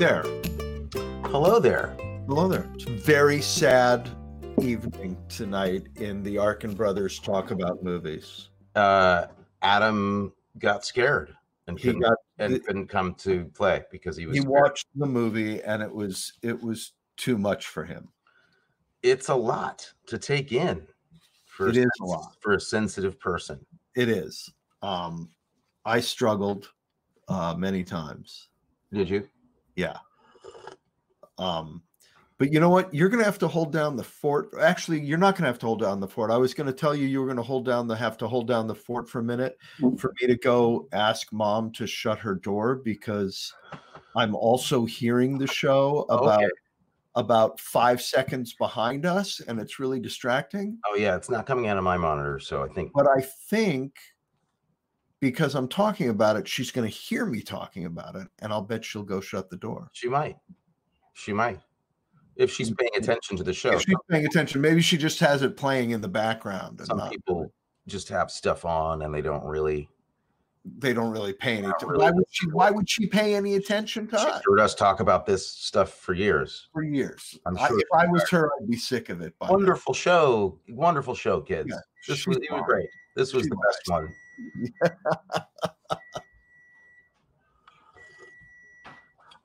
there. Hello there. Hello there. It's a very sad evening tonight in the Arkin Brothers talk about movies. Uh, Adam got scared and He couldn't, got and couldn't come to play because he was. he scared. watched the movie and it was it was too much for him. It's a lot to take in. For It is a lot. for a sensitive person. It is. Um I struggled uh many times. Did you? Yeah. Um but you know what? You're going to have to hold down the fort. Actually, you're not going to have to hold down the fort. I was going to tell you you were going to hold down the have to hold down the fort for a minute for me to go ask mom to shut her door because I'm also hearing the show about Okay. about 5 seconds behind us and it's really distracting. Oh yeah, it's not coming out of my monitor, so I think. But I think because I'm talking about it, she's going to hear me talking about it and I'll bet she'll go shut the door. She might. She might. If she's paying attention to the show. If she's paying attention, maybe she just has it playing in the background Some not, people just have stuff on and they don't really. they don't really pay any attention. really. Why would she why would she pay any attention to us heard us talk about this stuff for years. for years? I'm I- sure if I was her, I'd be sick of it. By now. Wonderful show. Wonderful show, kids. Yeah, this was, was great. This was She the was. best one.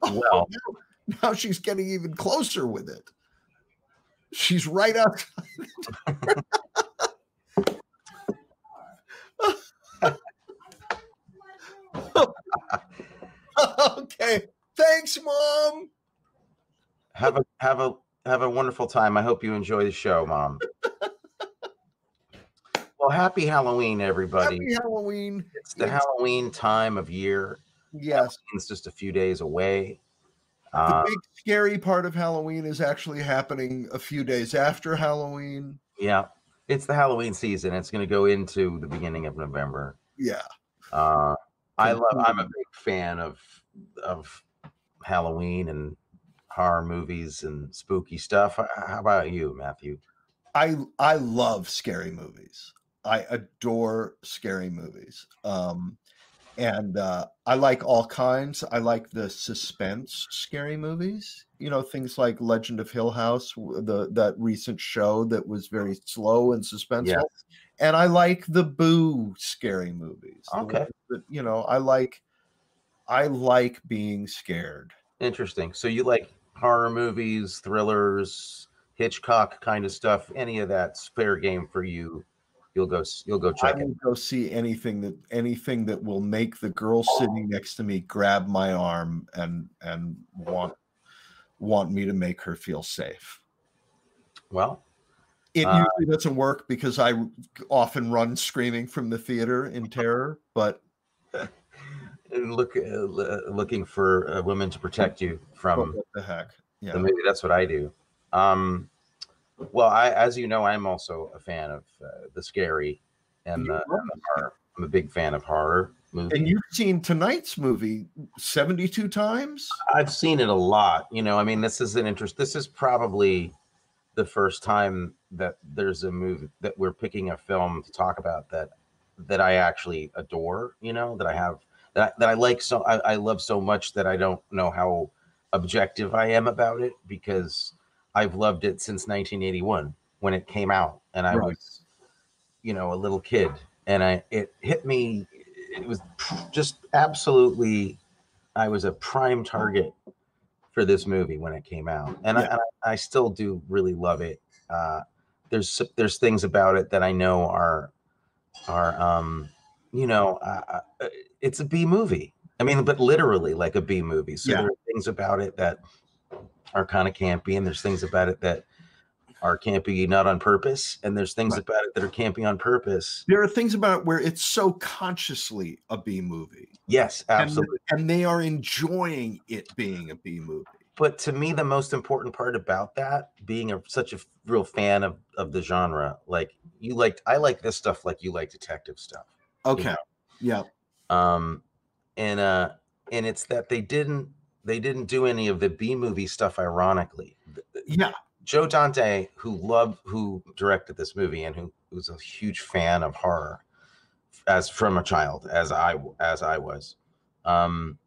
Well, oh, Now she's getting even closer with it. She's right up. okay. Thanks, mom. have a have a have a wonderful time. I hope you enjoy the show, Mom. well, happy Halloween, everybody. Happy Halloween. It's the Halloween time of year. Yes. It's just a few days away. The Uh, big scary part of Halloween is actually happening a few days after Halloween. yeah, it's the Halloween season. It's going to go into the beginning of November. Yeah. Uh, I love. I'm a big fan of of Halloween and horror movies and spooky stuff. How about you, Matthew? I I love scary movies. I adore scary movies. Um and uh I like all kinds. I like the suspense scary movies. You know, things like Legend of Hill House, the that recent show that was very slow and suspenseful. Yes. And I like the boo scary movies. Okay. that, you know, I like I like being scared. Interesting. So you like horror movies, thrillers, Hitchcock kind of stuff? Any of that's fair game for you? You'll go. You'll go I check it. will go see anything that anything that will make the girl sitting next to me grab my arm and and want want me to make her feel safe. Well, It Uh, usually doesn't work because I often run screaming from the theater in terror, but look, uh, looking for a woman to protect you from what the heck? Yeah. the movie. That's what I do. Um, well, I, as you know, I'm also a fan of uh, the scary and the, and the horror. I'm a big fan of horror movies. And you've seen tonight's movie 72 times? I've seen it a lot. You know, I mean, this is an interest. This is probably the first time that there's a movie that we're picking a film to talk about that that I actually adore. You know, that I have that I, that I like so I, I love so much that I don't know how objective I am about it because I've loved it since 1981 when it came out, and I Right. was, you know, a little kid, and I it hit me. It was just absolutely I was a prime target for this movie when it came out, and, I, Yeah. and I, I still do really love it. Uh, there's there's things about it that I know are are um you know uh, uh, it's a B movie. I mean, but literally like a B movie. So Yeah. there are things about it that are kind of campy, and there's things about it that are campy not on purpose, and there's things Right. about it that are campy on purpose. There are things about it where it's so consciously a B movie. Yes, absolutely. And, they are enjoying it being a B movie. but to me the most important part about that being a, such a real fan of, of the genre like you liked i like this stuff like you like detective stuff Okay. know. Yeah. um and uh and it's that they didn't they didn't do any of the b movie stuff ironically Yeah. joe dante who loved who directed this movie and who was a huge fan of horror as from a child as i as i was um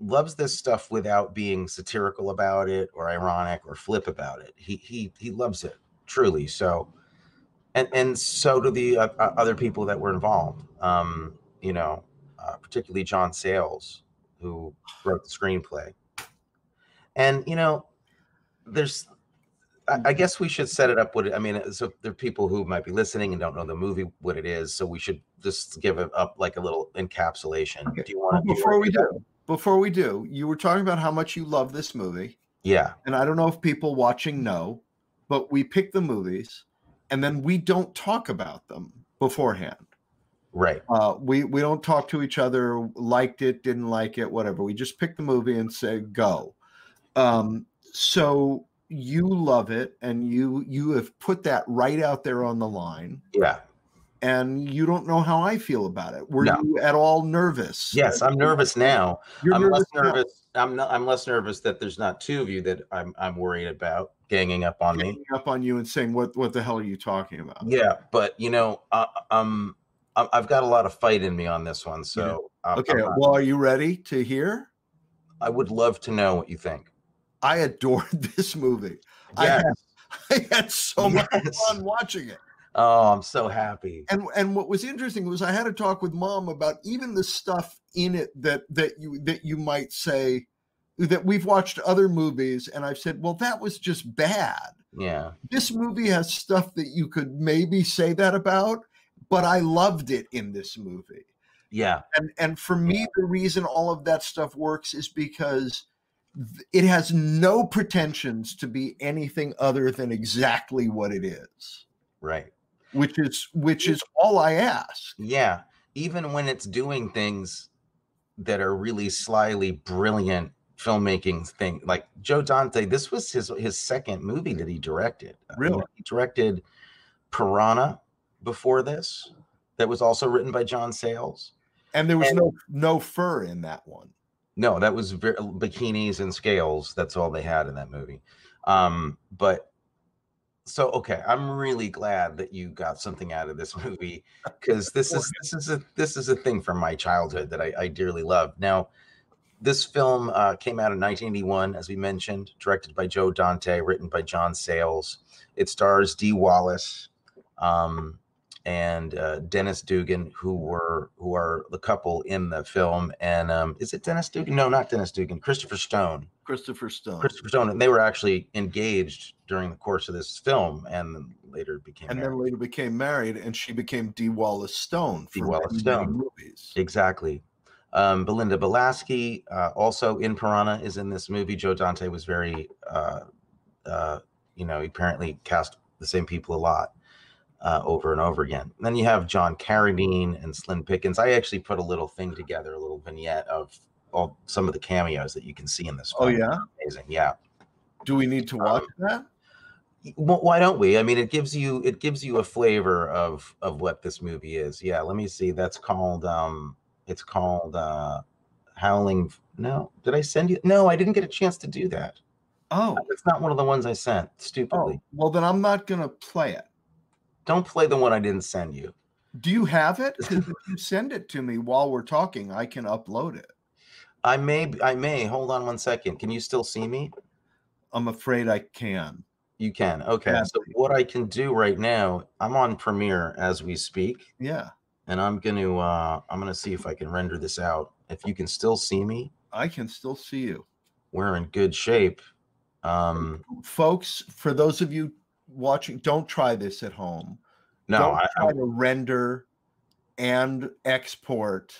loves this stuff without being satirical about it or ironic or flip about it. He he he loves it truly. So, and and so do the uh, other people that were involved. Um, you know, uh, particularly John Sayles, who wrote the screenplay. And you know, there's I, guess we should set it up. What I mean, so there are people who might be listening and don't know the movie, what it is. So we should just give it up like a little encapsulation. Okay. Do you want to? Before we do, before we do, you were talking about how much you love this movie. Yeah. And I don't know if people watching know, but we pick the movies, and then we don't talk about them beforehand. Right. Uh, we we don't talk to each other. Liked it, didn't like it, whatever. We just pick the movie and say go. Um, so you love it and you you have put that right out there on the line yeah and you don't know how i feel about it were no. you at all nervous yes i'm nervous now You're i'm nervous less nervous now. i'm not i'm less nervous that there's not two of you that i'm i'm worried about ganging up on ganging me up on you and saying what what the hell are you talking about yeah but you know uh, um i've got a lot of fight in me on this one so yeah. okay well are you ready to hear i would love to know what you think I adored this movie. Yes. I, had, I had so yes. much fun watching it. Oh, I'm so happy. And and what was interesting was I had a talk with mom about even the stuff in it that that you that you might say that we've watched other movies and I've said, well, that was just bad. Yeah. This movie has stuff that you could maybe say that about, but I loved it in this movie. Yeah. And and for me, the reason all of that stuff works is because it has no pretensions to be anything other than exactly what it is. Right. Which is which is all I ask. Yeah. Even when it's doing things that are really slyly brilliant filmmaking thing like Joe Dante this was his his second movie that he directed. Uh, really? he directed Piranha before this that was also written by John Sayles. And there was and, no no fur in that one. No, that was very, bikinis and scales. That's all they had in that movie. Um, but so okay, I'm really glad that you got something out of this movie because this is this is a this is a thing from my childhood that I, I dearly love. Now, this film uh, came out in 1981, as we mentioned, directed by Joe Dante, written by John Sayles. It stars Dee Wallace. Um, and uh, Dennis Dugan, who were who are the couple in the film. And um, is it Dennis Dugan? No, not Dennis Dugan. Christopher Stone. Christopher Stone. Christopher Stone, and they were actually engaged during the course of this film, and then later became and married. then later became married, and she became Dee Wallace Stone. Dee Wallace Stone movies. Exactly. Um, Belinda Balaski, uh, also in Piranha, is in this movie. Joe Dante was very, uh, uh, you know, he apparently cast the same people a lot uh, over and over again. And then you have John Carradine and Slim Pickens. I actually put a little thing together, a little vignette of all some of the cameos that you can see in this. Oh, film. Oh yeah, amazing. Yeah. Do we need to watch um, that? Well, why don't we? I mean, it gives you it gives you a flavor of of what this movie is. Yeah. Let me see. That's called um, it's called uh, Howling. No, did I send you? No, I didn't get a chance to do that. Oh, it's not one of the ones I sent. Stupidly. Oh, well, then I'm not gonna play it. Don't play the one I didn't send you. Do you have it? If you send it to me while we're talking, I can upload it. I may. I may. Hold on one second. Can you still see me? I'm afraid I can. You can. Okay. Yeah. So what I can do right now, I'm on Premiere as we speak. Yeah. And I'm gonna. uh I'm gonna see if I can render this out. If you can still see me. I can still see you. We're in good shape. Um, folks, for those of you watching, don't try this at home. No, don't I, try I, to render and export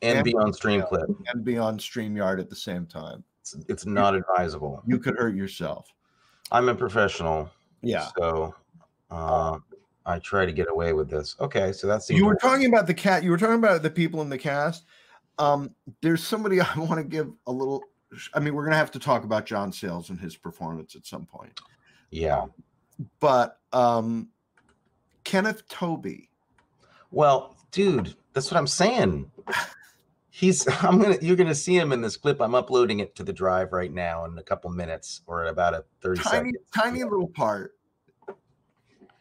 and, and be on Streamclip and be on StreamYard at the same time. It's, it's not advisable. You could hurt yourself. I'm a professional. Yeah. So uh, I try to get away with this. Okay, so that's the you were talking about the cat. You were talking about the people in the cast. Um, there's somebody I want to give a little. I mean, we're gonna have to talk about John Sayles and his performance at some point. Yeah. But um, Kenneth Tobey. Well, dude, that's what I'm saying. He's I'm gonna you're gonna see him in this clip. I'm uploading it to the drive right now in a couple minutes or about a 30 tiny, seconds. Tiny little part.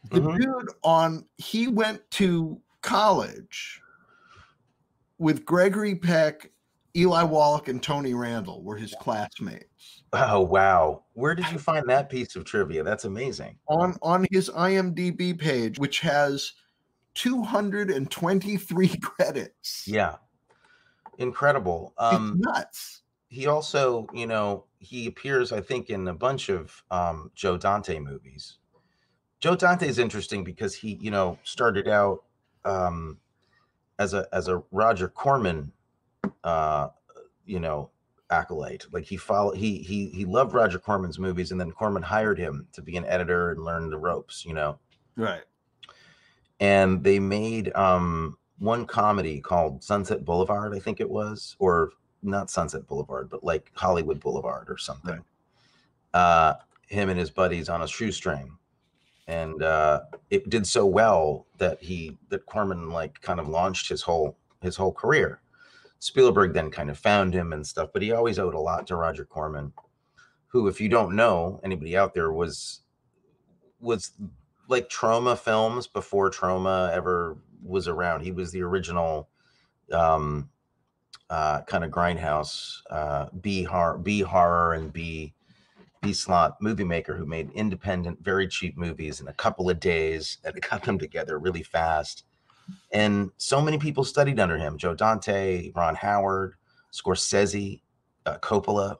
The mm-hmm. dude on he went to college with Gregory Peck Eli Wallach and Tony Randall were his classmates. Oh wow. Where did you find that piece of trivia? That's amazing. On on his IMDb page, which has 223 credits. Yeah. Incredible. It's Um nuts. he also, you know, he appears, I think, in a bunch of um, Joe Dante movies. Joe Dante is interesting because he, you know, started out um, as a as a Roger Corman, uh, you know, acolyte. Like he followed, he he he loved Roger Corman's movies, and then Corman hired him to be an editor and learn the ropes, you know. Right. And they made um, one comedy called Sunset Boulevard, I think it was, or not Sunset Boulevard, but like Hollywood Boulevard or something. Uh, him and his buddies on a shoestring, and uh, it did so well that he that Corman like kind of launched his whole his whole career. Spielberg then kind of found him and stuff, but he always owed a lot to Roger Corman, who, if you don't know anybody out there, was was like Troma Films before Troma ever was around. He was the original um, uh, kind of grindhouse uh, B horror, B horror, and B B slot movie maker who made independent, very cheap movies in a couple of days and got them together really fast. And so many people studied under him: Joe Dante, Ron Howard, Scorsese, uh, Coppola.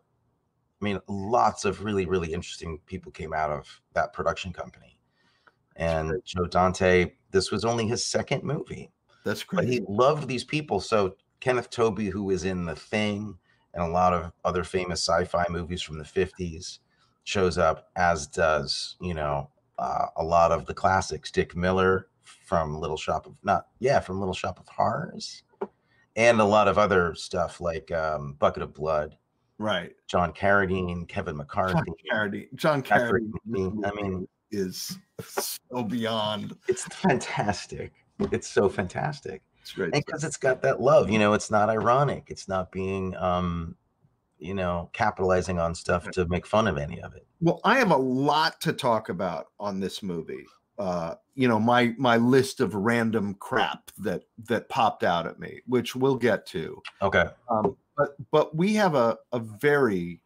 I mean, lots of really, really interesting people came out of that production company. And Joe Dante, this was only his second movie That's but great. he loved these people. So Kenneth Tobey, who was in The Thing and a lot of other famous sci-fi movies from the 50s, shows up, as does, you know, uh, a lot of the classics. Dick Miller from Little Shop of not yeah, from Little Shop of Horrors. And a lot of other stuff like um, Bucket of Blood, right. John Carradine, Kevin John McCarthy. Carradine. John Carradine. I mean, is so beyond. it's fantastic. It's so fantastic. It's great. because it's got that love you know it's not ironic it's not being um you know capitalizing on stuff to make fun of any of it Well, I have a lot to talk about on this movie. Uh, you know, my my list of random crap that that popped out at me, which we'll get to. okay. Um, but but we have a a very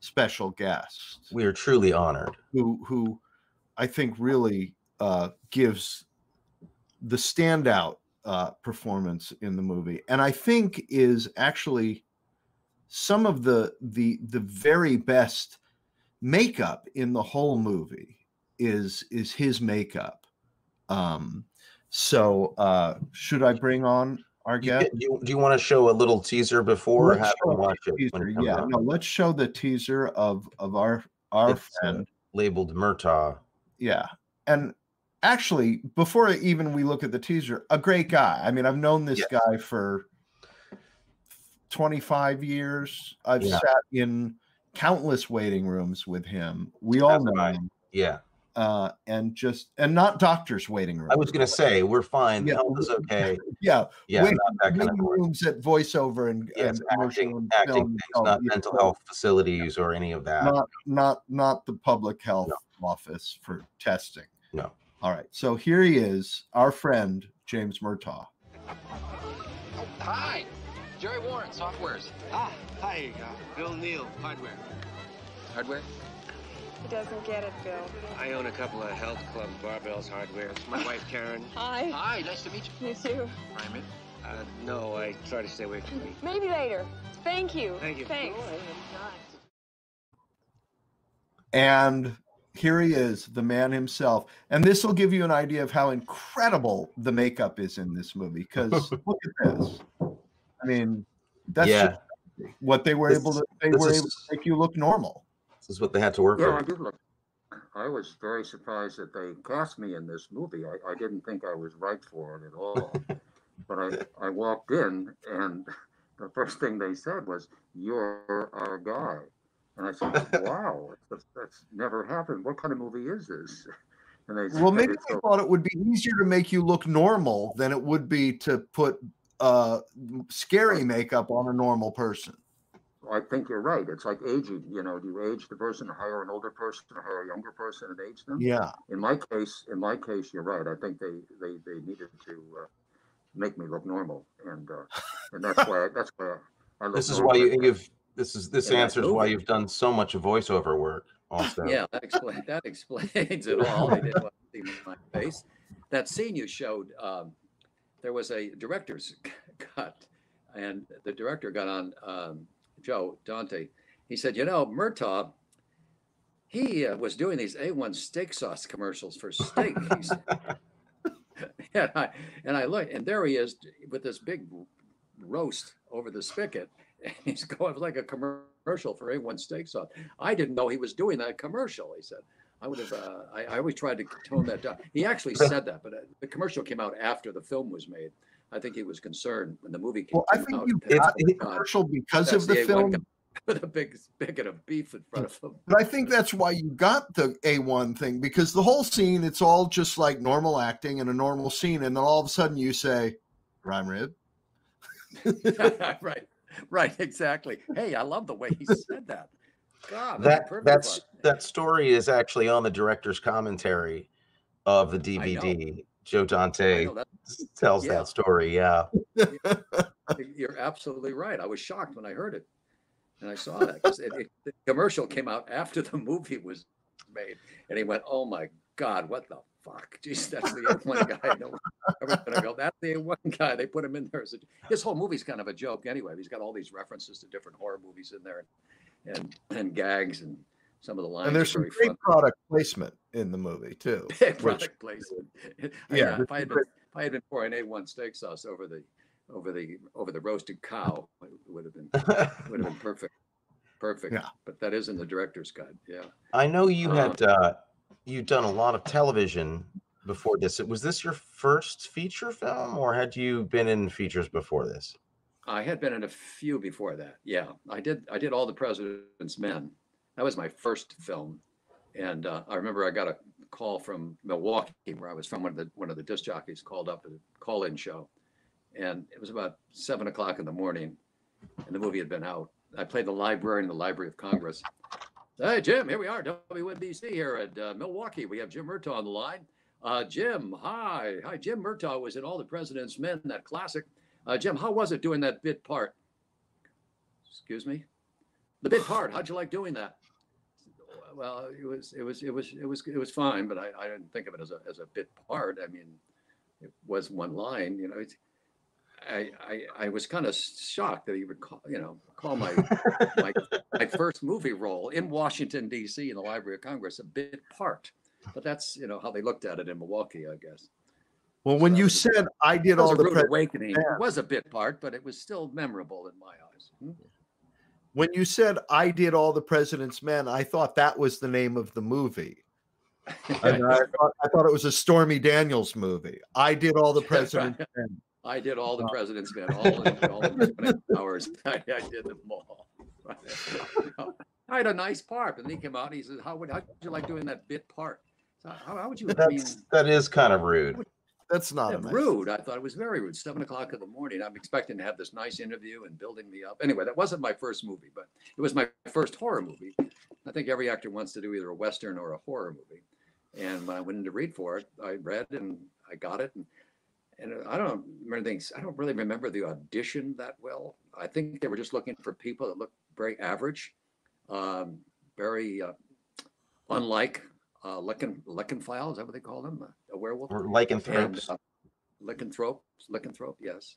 special guest we are truly honored. who who I think really uh, gives the standout uh, performance in the movie, and I think is actually some of the the the very best makeup in the whole movie is is his makeup. Um, so uh, should I bring on our guest? get- you- do you want to show a little teaser before Let's them watch it Teaser, yeah, out? no, let's show the teaser of of our our It's, uh, friend. labeled murtaugh Yeah. And actually, before even we look at the teaser, a great guy. I mean, I've known this Yes. guy for 25 years. I've Yeah. sat in countless waiting rooms with him. We all know I. him. yeah Uh, and just and not doctors waiting rooms. i was gonna say we're fine Yeah. health is okay yeah, yeah wait- not that kind of waiting rooms at voiceover and, yes and acting and acting film. things Oh, not yeah, mental health facilities or any of that Not not not the public health office for testing. No. All right. So here he is, our friend James Murtaugh. Oh, hi. Jerry Warren, Softwares. Ah, hi, uh, Bill Neal, hardware. Hardware? He doesn't get it, Bill. I own a couple of health club barbells, hardware. It's my wife, Karen. Hi. Hi, nice to meet you. You too. Raymond. Uh, no, I try to stay away from me. Maybe later. Thank you. Thank you. Thanks. And here he is, the man himself. And this will give you an idea of how incredible the makeup is in this movie. Because look at this. I mean, that's yeah just what they were This- able to they were is- able to make you look normal. This is what they had to work Yeah, I with did look. I was very surprised that they cast me in this movie. I, I didn't think I was right for it at all. but I, I walked in, and the first thing they said was, You're our guy. And I said, Wow, that's, that's never happened. What kind of movie is this? And they Well, maybe they a- thought it would be easier to make you look normal than it would be to put uh scary makeup on a normal person. I think you're right. It's like aging. You know, do you age the person, to hire an older person, or hire a younger person and age them? Yeah. In my case, in my case, you're right. I think they they, they needed to uh, make me look normal, and uh, and that's why that's why I look This is why you, you've. This is this In that answers why you've done so much voiceover work. Also, Yeah, that explains that explains it all. They didn't want to see my face. That scene you showed, um, there was a director's cut, and the director got on um, Joe Dante. He said, "You know, Murtaugh, he uh, was doing these A1 steak sauce commercials for steak." He said. and I and I look, and there he is with this big roast over the spigot, and he's going like a commercial for A1 steak sauce. I didn't know he was doing that commercial. He said, I would have, uh, I, I always tried to tone that down. He actually said that, but uh, the commercial came out after the film was made. I think he was concerned when the movie came, out. Well, I came think out. you got the oh God, commercial because of the A1 film, guy with a big spigot of beef in front of him. but I think that's why you got the A1 thing because the whole scene, it's all just like normal acting and a normal scene. And then all of a sudden you say, Prime Rib. right, right, exactly. Hey, I love the way he said that. God, that that's one. that story is actually on the director's commentary of the DVD. Joe Dante know tells yeah. that story. Yeah. You're absolutely right. I was shocked when I heard it, and I saw that 'cause it, it, the commercial came out after the movie was made, and he went, "Oh my God, what the fuck? Jeez, that's the one guy." No, I go, "That's the one guy." They put him in there as a. His whole movie's kind of a joke anyway. He's got all these references to different horror movies in there, and and gags, and some of the lines. And there's some very great fun. product placement in the movie too. Big which- placement. Yeah, yeah. If I had been, if I had been pouring A1 steak sauce over the over the over the roasted cow, it would have been would have been perfect. Perfect. Yeah. But that is in the director's cut. Yeah. I know you Uh, had uh, you'd done a lot of television before this. Was this your first feature film, or had you been in features before this? I had been in a few before that. Yeah. I did I did all the President's Men. That was my first film. And uh, I remember I got a call from Milwaukee, where I was from. One of the one of the disc jockeys called up a call-in show, and it was about seven o'clock in the morning, and the movie had been out. I played the librarian in the Library of Congress. Hey Jim, here we are, WNBC here at uh, Milwaukee. We have Jim Murtaugh on the line. Uh, Jim, hi, hi. Jim Murtaugh was in All the President's Men, that classic. Uh, Jim, how was it doing that bit part? Excuse me, the bit part. How'd you like doing that? Well, it was, it was, it was, it was, it was fine, but I, I didn't think of it as a as a bit part. I mean, it was one line. You know, it's, I, I, I was kind of shocked that he would call, you know, call my my, my first movie role in Washington D.C. in the Library of Congress a bit part. But that's you know how they looked at it in Milwaukee, I guess. Well, when So you said I did all the rude pre- awakening. Yeah. It was a bit part, but it was still memorable in my eyes. Hmm? When you said I did all the President's Men, I thought that was the name of the movie. And I, thought, I thought it was a Stormy Daniels movie. I did all the President's Men. I did all the Uh, president's men, all in all in 20 hours. I, I did them all. I had a nice part, and he came out. And he says, "How would how'd you like doing that bit part? So how, how would you? I mean, That's that is kind of rude. That's not yeah, rude. I thought it was very rude. Seven o'clock in the morning. I'm expecting to have this nice interview and building me up. Anyway, that wasn't my first movie, but it was my first horror movie. I think every actor wants to do either a western or a horror movie. And when I went in to read for it, I read and I got it. And, and I don't remember things. I don't really remember the audition that well. I think they were just looking for people that looked very average, um, very uh, unlike uh, Lycan Lycanphile. Is that what they call them? A werewolf Or and uh, lycanthrope, lycanthrope, yes.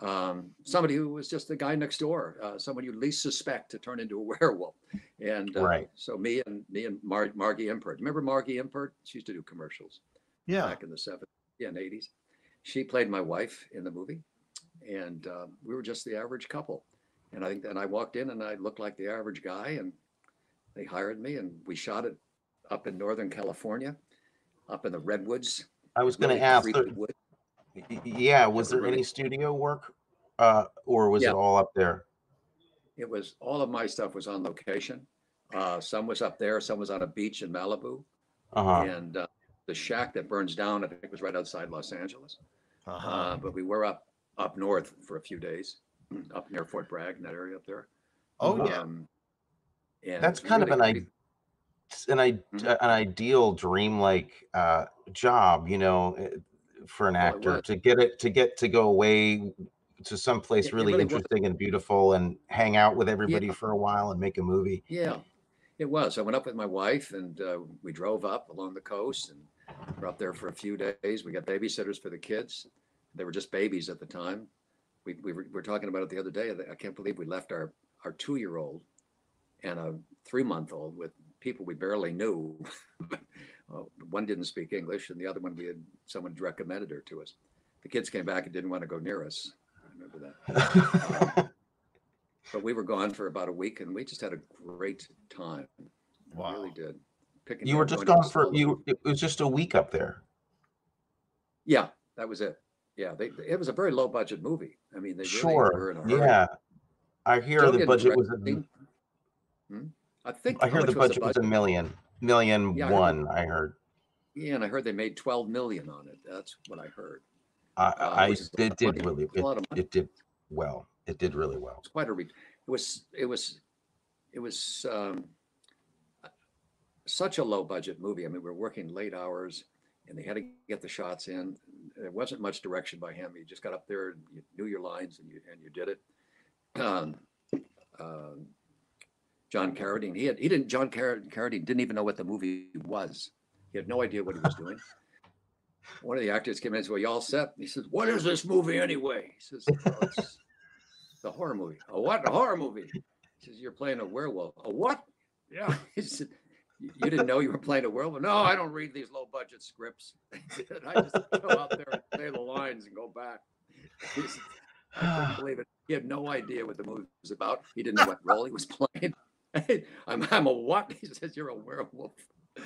Um, somebody who was just the guy next door, uh, someone you least suspect to turn into a werewolf. And uh, Right. so me and me and Mar- Margie Impert. Remember Margie Impert? She used to do commercials Yeah. back in the 70s and 80s. She played my wife in the movie, and um, we were just the average couple. And I think and I walked in and I looked like the average guy, and they hired me, and we shot it up in Northern California, up in the redwoods. I was going to ask. there- wood. y- y- yeah, was was there really- any studio work, uh, or was Yeah. it all up there? It was all of my stuff was on location. Uh, some was up there, some was on a beach in Malibu, Uh huh. and uh, the shack that burns down, I think, was right outside Los Angeles. Uh-huh. Uh, but we were up up north for a few days, up near Fort Bragg, in that area up there. oh yeah. Um, and That's we kind of really- an idea. An, I- Mhm. an ideal dream-like uh, job, you know, eh, for an actor was. to get it to get to go away to someplace It- it really really was. interesting and beautiful and hang out with everybody Yeah. for a while and make a movie. Yeah, it was. I went up with my wife and uh, we drove up along the coast and we're up there for a few days. We got babysitters for the kids. They were just babies at the time. We, we were, we were talking about it the other day. I can't believe we left our, our two year old and a three month old with people we barely knew. Uh, one didn't speak English and the other one we had someone recommended her to us. The kids came back and didn't want to go near us. I remember that but we were gone for about a week and we just had a great time. We Wow. really did. Picking you were just gone for you. It was just a week up there. Yeah, that was it. Yeah, they, it was a very low budget movie. I mean, they really were Sure. in a hurry. Yeah. I hear Joe the budget was. A. Hmm? I think. I heard the much was budget was a million, million Yeah, I heard. I heard. Yeah, and I heard they made 12 million on it. That's what I heard. I, Uh, I which is a lot it did really. It's a lot of It, it did well. It did really well. It's quite a re- it was it was it was um, such a low budget movie. I mean, we were working late hours and they had to get the shots in. There wasn't much direction by him. You just got up there and you knew your lines and you and you did it. Um, um, John Carradine, he had he didn't John Car- Carradine didn't even know what the movie was. He had no idea what he was doing. One of the actors came in and said, Well, you all set? And He says, What is this movie anyway? He says, "Oh, it's the horror movie. A what? A horror movie. He says, You're playing a werewolf. A what? Yeah. He said, "You didn't know you were playing a werewolf? No, I don't read these low budget scripts. I just go out there and say the lines and go back. Said, I couldn't believe it. He had no idea what the movie was about. He didn't know what role he was playing. I'm, I'm a what? He says, You're a werewolf.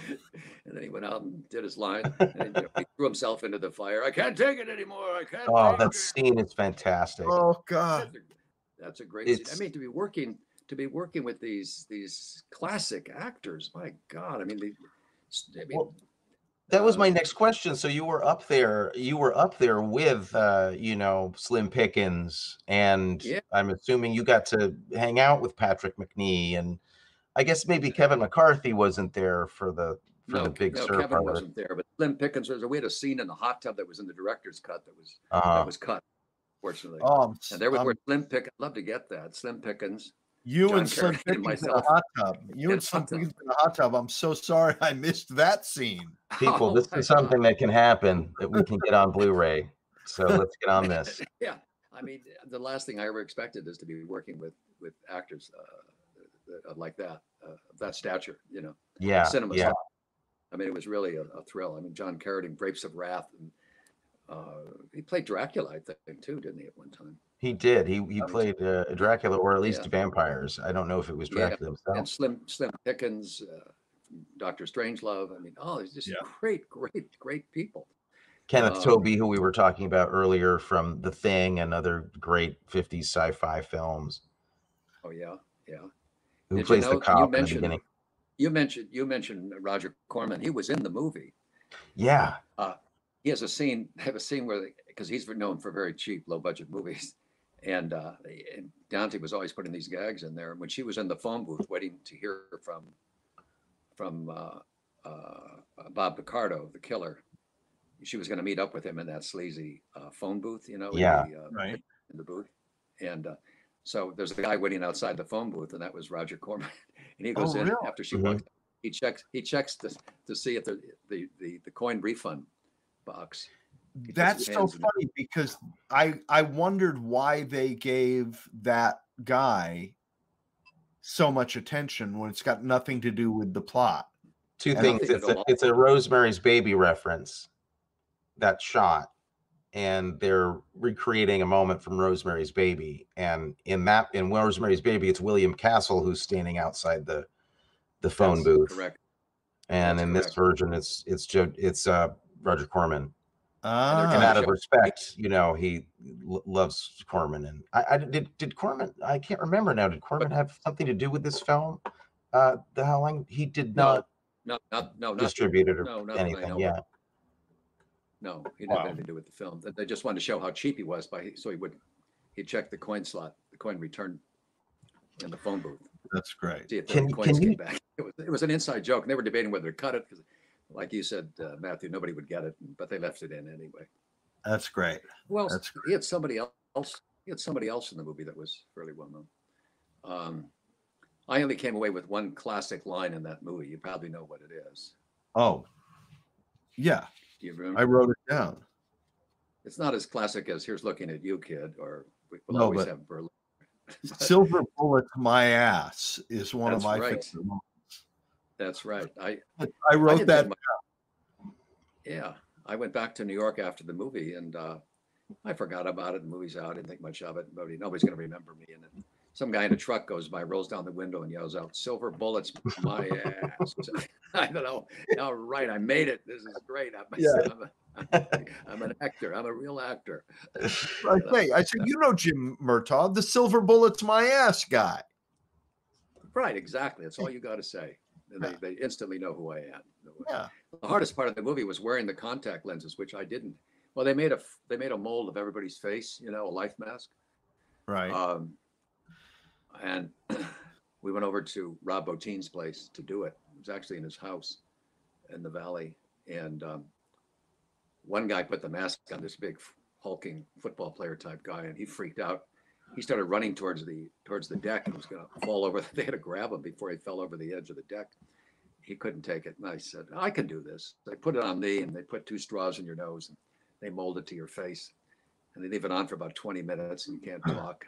And then he went out and did his line. And you know, he threw himself into the fire. I can't take it anymore. I can't Oh, that it. scene is fantastic. Oh God. That's a, that's a great. scene. I mean, to be working to be working with these these classic actors. My God, I mean, they, I mean, Well, That was my um, next question. So you were up there, you were up there with, uh, you know, Slim Pickens, and Yeah. I'm assuming you got to hang out with Patrick Macnee, and I guess maybe Kevin McCarthy wasn't there for the for no, the big no, surf. Kevin part. wasn't there, but Slim Pickens was. We had a scene in the hot tub that was in the director's cut that was Uh, that was cut, fortunately. Oh, and there was I'm- where Slim Pickens. I'd love to get that Slim Pickens. You John and Slim Carradine and Pickens in a myself hot tub. You and a Slim. Pickens in a hot tub. I'm so sorry I missed that scene. people, Oh this is something God. that can happen that we can get on Blu-ray. So let's get on this. yeah, I mean, the last thing I ever expected is to be working with with actors uh, like that, uh, that stature. You know, Yeah, cinema's yeah. I mean, it was really a, a thrill. I mean, John Carradine, Grapes of Wrath, and uh, he played Dracula, I think, too, didn't he, at one time? He did. He he played uh, Dracula, or at least Yeah. vampires. I don't know if it was Yeah, Dracula himself. And Slim Slim Pickens, uh, Doctor Strangelove. I mean, oh, he's just Yeah. great, great, great people. Kenneth Um, Tobey, who we were talking about earlier from The Thing and other great 50s sci-fi films, Oh yeah, yeah. who Did you plays know- the you cop in the beginning. You mentioned you mentioned Roger Corman. He was in the movie. Yeah, he has a scene have a scene where because he's known for very cheap low budget movies and uh dante was always putting these gags in there and when she was in the phone booth waiting to hear from from uh, uh bob picardo the killer she was going to meet up with him in that sleazy uh, phone booth you know in Yeah. the, uh, Right. in the booth and uh so there's a guy waiting outside the phone booth and that was roger corman and he goes Oh, in really? after she Mhm. walks he checks he checks to, to see if the, the the the coin refund box puts That's so hands it. funny because I I wondered why they gave that guy so much attention when it's got nothing to do with the plot. two And things. It's a, it's a Rosemary's Baby reference. That shot, and they're recreating a moment from Rosemary's Baby. And in that, in Rosemary's Baby, it's William Castle who's standing outside the the phone That's booth. correct And That's in this version, it's it's Joe, it's uh, Roger Corman. Ah, and out of respect, you know, he l- loves Corman. And I, I did did Corman. I can't remember now. Did Corman have something to do with this film? Uh, the Howling. He did No, not no not no not distribute it or no, not that I know anything. Yeah. no he didn't have anything to do with the film They- they just wanted to show how cheap he was by so he would he checked the coin slot the coin return in the phone booth that's great. see if the coins can came you- back it was, it was an inside joke and they were debating whether to cut it because like you said uh, matthew nobody would get it but they left it in anyway That's great. Well? That's he had somebody else he had somebody else in the movie that was fairly well known. Um, I only came away with one classic line in that movie. You probably know what it is. Oh, yeah. Do you remember? I wrote it down. It's not as classic as "Here's Looking at You, Kid" or we- we'll No, always have Berlin. Silver bullet to my ass is one of my right. favorite. That's right. I I I wrote did that. my- yeah, I went back to New York after the movie, and uh, I forgot about it. The movie's out. I didn't think much of it. Nobody, nobody's going to remember me. And then some guy in a truck goes by, rolls down the window, and yells out, "Silver bullets, my ass!" I don't know. All right, I made it. This is great. I'm, Yeah. I'm, a, I'm an actor. I'm a real actor. I say, I said, you know Jim Murtaugh, the silver bullets my ass guy. Right, exactly. That's all you got to say. And Yeah. they, they instantly know who I am. Yeah. The hardest part of the movie was wearing the contact lenses, which I didn't. Well, they made a they made a mold of everybody's face, you know, a life mask. Right. Um, and we went over to Rob Bottin's place to do it. It was actually in his house in the valley. And um, one guy put the mask on this big hulking football player type guy, and he freaked out. He started running towards the towards the deck and was going to fall over. They had to grab him before he fell over the edge of the deck. He couldn't take it, and I said, "I can do this." They put it on me, and they put two straws in your nose, and they mold it to your face, and they leave it on for about 20 minutes, and you can't hmm. talk.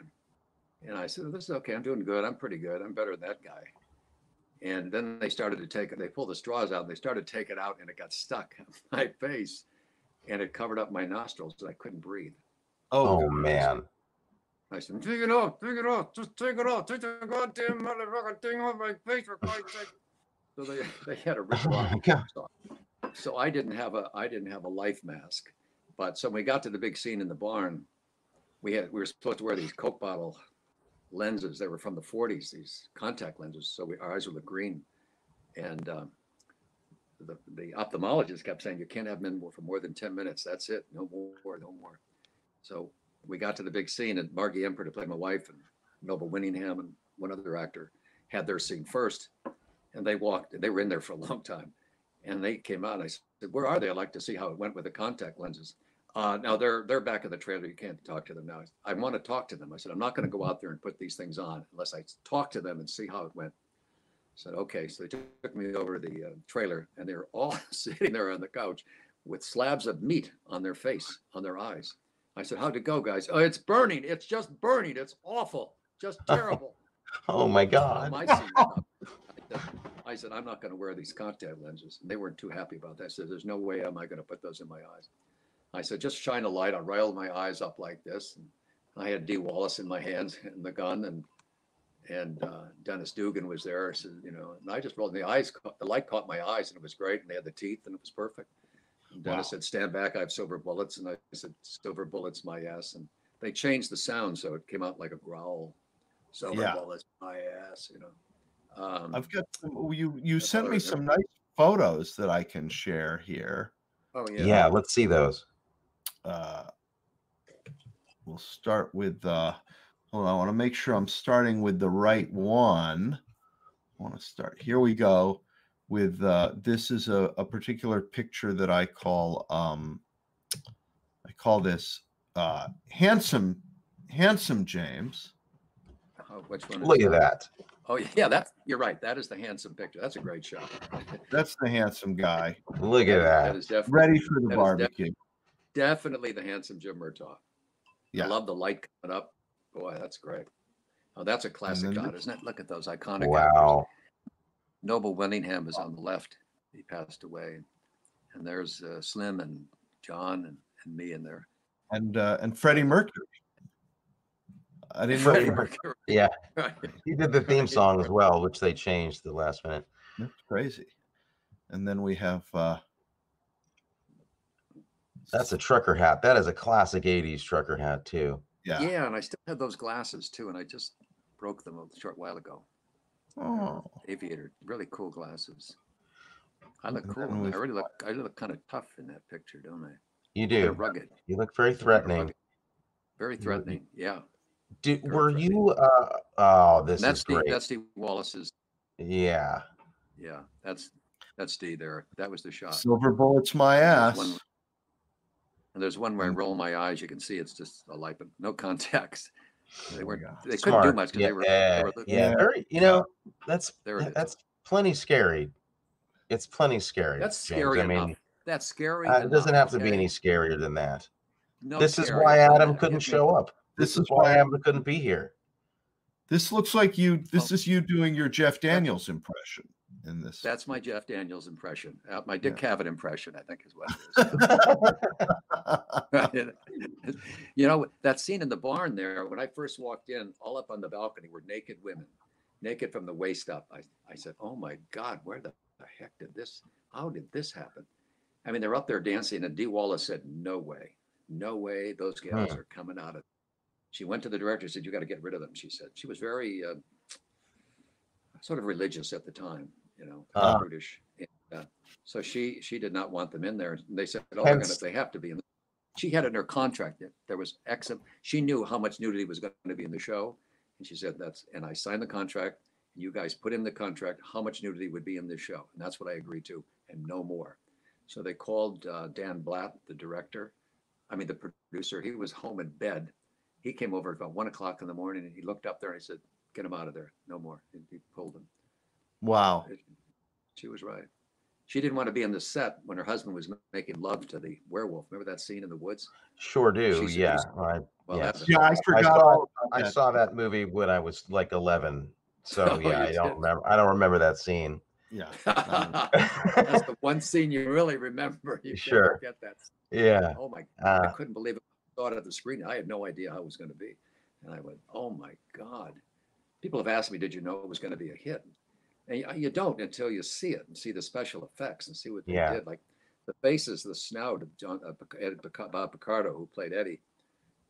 And I said, "This is okay. I'm doing good. I'm pretty good. I'm better than that guy." And then they started to take it. They pulled the straws out, and they started to take it out, and it got stuck on my face, and it covered up my nostrils, and I couldn't breathe. oh, Oh man. I said, "Take it off. Take it off. Just take it off. Take the goddamn motherfucking thing off my face for Christ's sake." So they they had a rip Oh off. my God. So I didn't have a I didn't have a life mask, but so when we got to the big scene in the barn, we had we were supposed to wear these Coke bottle lenses. They were from the 40s, these contact lenses. So we, our eyes would look green, and um, the the ophthalmologist kept saying you can't have them for more than 10 minutes. That's it. No more. No more. So we got to the big scene, and Margie Impert to play my wife, and Noble Willingham, and one other actor had their scene first, and they walked. They were in there for a long time, and they came out. And I said, "Where are they? I'd like to see how it went with the contact lenses." Uh, now they're they're back in the trailer. You can't talk to them now. I want to talk to them. I said, "I'm not going to go out there and put these things on unless I talk to them and see how it went." I said, "Okay." So they took me over to the uh, trailer, and they were all sitting there on the couch with slabs of meat on their face, on their eyes. I said, "How'd it go, guys?" Oh, it's burning. It's just burning. It's awful. Just terrible. Oh my God. my scene was up. I said- I said, I'm not going to wear these contact lenses. And they weren't too happy about that. I said, There's no way am I going to put those in my eyes. I said, Just shine a light. I riled my eyes up like this. And I had Dee Wallace in my hands and the gun, and and uh, Dennis Dugan was there. Said, You know, and I just rolled the eyes. Caught, the light caught my eyes, and it was great. And they had the teeth, and it was perfect. And Dennis Wow. said, Stand back. I have silver bullets. And I said, Silver bullets, my ass. And they changed the sound so it came out like a growl. Silver Yeah. bullets, my ass. You know. Um, I've got some, you. You That's sent me right, some nice photos that I can share here. oh Yeah. let's see those. Uh, we'll start with. Uh, hold on. I want to make sure I'm starting with the right one. I want to start. Here we go. With uh, this is a, a particular picture that I call. Um, I call this uh, handsome, handsome James. Oh, which one? is Look at that. Oh, yeah, that's you're right. That is the handsome picture. That's a great shot. That's the handsome guy Look at That that. is definitely ready for the That is def- barbecue. definitely the handsome Jim Murtaugh. Yeah. I love the light coming up. Boy, that's great. Oh, that's a classic then shot, isn't it? Look at those iconic. actors. Wow. Noble Willingham is on the left. He passed away, and there's uh, Slim and John and, and me in there. and uh, and Freddie Mercury. I didn't Freddie know Mercury. Yeah. Right. He did the theme song as well, which they changed the last minute. that's crazy. And then we have uh, That's a trucker hat. That is a classic 80s trucker hat, too. yeah. Yeah, and I still had those glasses too, and I just broke them a short while ago. Oh, Aviator, really cool glasses. I look cool. then in that. I really look. I look kind of tough in that picture, don't I? You Kinda do. rugged. You look very kinda threatening. Very You- threatening. Yeah. Do, Very were threatening. you? Uh, oh, this And that's is Steve. great. That's Steve Wallace's. Yeah. Yeah. That's that's Steve there. That was the shot. silver bullets, my ass. there's one- And there's one where I Mm. roll my eyes. You can see it's just a light, but no context. They weren't. go. They couldn't do much because yeah, they were. yeah, They were yeah, Yeah. very- you know, that's There it is. that's plenty scary. It's plenty scary. That's James. scary I mean, enough. That's scary. uh, it doesn't have to be any scarier than that. No this is why Adam couldn't Give show up. This This is is why why Adam couldn't be here. this looks like you. This Oh. is you doing your Jeff Daniels impression in this. That's my Jeff Daniels impression. Uh, my Dick Cavett impression, I think, is what it is. you know that scene in the barn there when i first walked in all up on the balcony were naked women naked from the waist up i, I said oh my god where the heck did this how did this happen i mean they're up there dancing and dee wallace said no way no way those gals Hmm. are coming out of she went to the director and said you got to get rid of them she said she was very uh, sort of religious at the time you know Ah. brutish and, uh, so she she did not want them in there and they said oh gonna, they have to be in she had in her contract that there was X. She knew how much nudity was going to be in the show, and she said that's. And I signed the contract. And you guys put in the contract how much nudity would be in this show, and that's what I agreed to, and no more. So they called uh, Dan Blatt, the director. I mean, the producer. He was home in bed. He came over at about one o'clock in the morning, and he looked up there and he said, "Get him out of there, no more." And he pulled him. Wow. She was right. She didn't want to be on the set when her husband was making love to the werewolf. Remember that scene in the woods? Sure do. She's- yeah. I, Well, yes. Yeah, I forgot saw- all I that. saw that movie when I was like 11. So Oh, yeah, I don't did. remember. I don't remember that scene. Yeah. That's the one scene you really remember. You Sure. can't forget that. Yeah. Oh my! I Uh, couldn't believe it. I saw it at the screen. I had no idea how it was going to be, and I went, "Oh my god!" People have asked me, "Did you know it was going to be a hit?" And you, you don't until you see it and see the special effects and see what they Yeah. did. Like the faces, the snout of John uh, Ed, Bob Picardo, who played Eddie,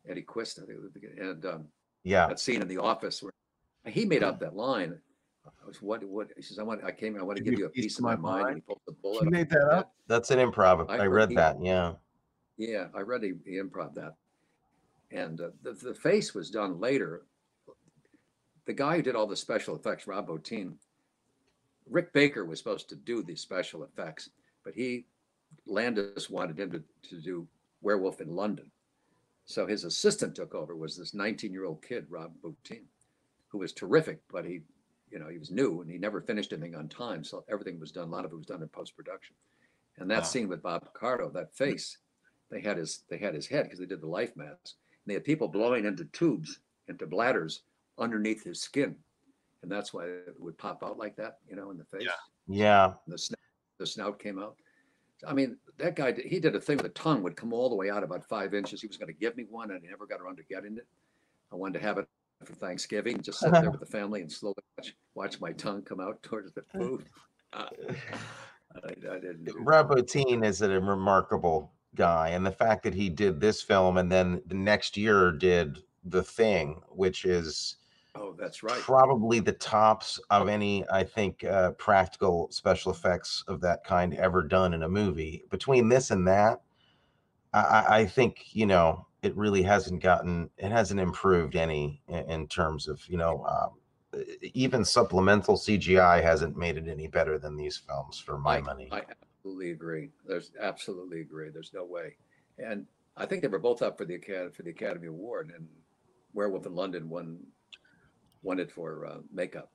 Eddie Quist, I think, and um, yeah. that scene in the office where he made up that line. I was what what he says. I want. I came. I want to give you a piece of my mind. And he pulled the bullet. He made that up? head. That's an improv. I I, read he- that. Yeah. Yeah, I read the, the improv that, and uh, the the face was done later. The guy who did all the special effects, Rob Bottin, Rick Baker was supposed to do the special effects, but he Landis wanted him to, to do Werewolf in London. So his assistant took over was this 19 year old kid, Rob Bottin, who was terrific, but he, you know, he was new and he never finished anything on time. So everything was done, a lot of it was done in post production. And that Wow. scene with Bob Picardo, that face, they had his they had his head because they did the life mask. And they had people blowing into tubes, into bladders underneath his skin. And that's why it would pop out like that, you know, in the face. Yeah. The snout, the snout came out. I mean, that guy, did- he did a thing with the tongue would come all the way out about five inches. He was going to give me one and he never got around to getting it. I wanted to have it for Thanksgiving, just sit there with the family and slowly watch, watch my tongue come out towards the food. Uh, I, I didn't. do. Rob Bottin is a remarkable guy, and the fact that he did this film and then the next year did The Thing, which is Oh, that's right. probably the tops of any, I think, uh, practical special effects of that kind ever done in a movie. Between this and that, I, I- think you know it really hasn't gotten, it hasn't improved any in, in terms of you know. Um, even supplemental CGI hasn't made it any better than these films for my I- money. I absolutely agree. There's absolutely agree. There's no way. And I think they were both up for the Academy for the Academy Award, and Werewolf in London won won it for uh, makeup.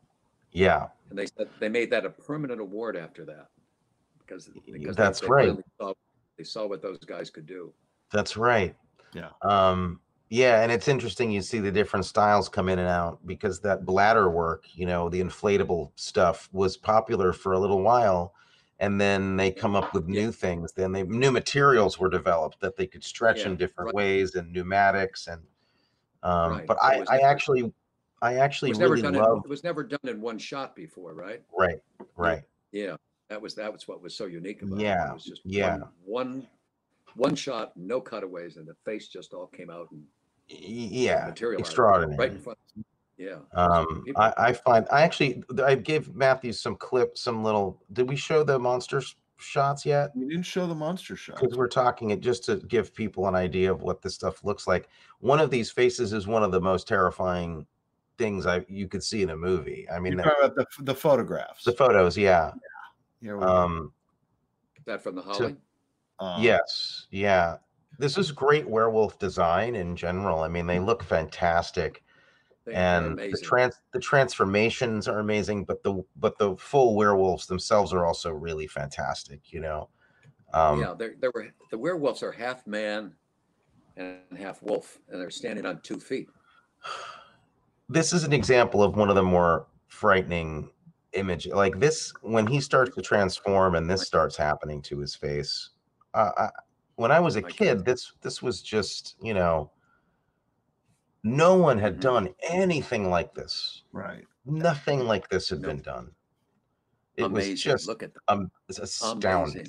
yeah, And they said they made that a permanent award after that because, because that's they, right. finally Saw, they saw what those guys could do. That's right. Yeah. Um, yeah, and it's interesting you see the different styles come in and out because that bladder work, you know, the inflatable stuff was popular for a little while, and then they come up with new things. Then they new materials were developed that they could stretch in different right. ways and pneumatics and. Um, Right, But but I, I actually, I It actually was never done. love. In, it was never done in one shot before, right? Right, right. Yeah, that was that was what was so unique about it. Yeah, It was just yeah. one, one one shot, no cutaways, and the face just all came out and Yeah, materialized extraordinary. right in front. Yeah. Um, People- I, I find I actually I gave Matthew some clips, some little. Did we show the monster shots yet? We didn't show the monster shots Because we're talking it just to give people an idea of what this stuff looks like. One of these faces is one of the most terrifying things I you could see in a movie. I mean, You're the, talking about the, the photographs. the photos, yeah. Here we go. Um, that from the Holly. Um, yes, yeah. this is great werewolf design in general. I mean, they look fantastic, They- they're and the trans the transformations are amazing. But the but the full werewolves themselves are also really fantastic. You know, um, yeah, there there were the werewolves are half man and half wolf, and they're standing on two feet. This is an example of one of the more frightening image like this when he starts to transform and this starts happening to his face uh, I, when i was a kid this this was just you know no one had Mhm. done anything like this Right. nothing like this had been done it amazing. was just Look at um it's astounding.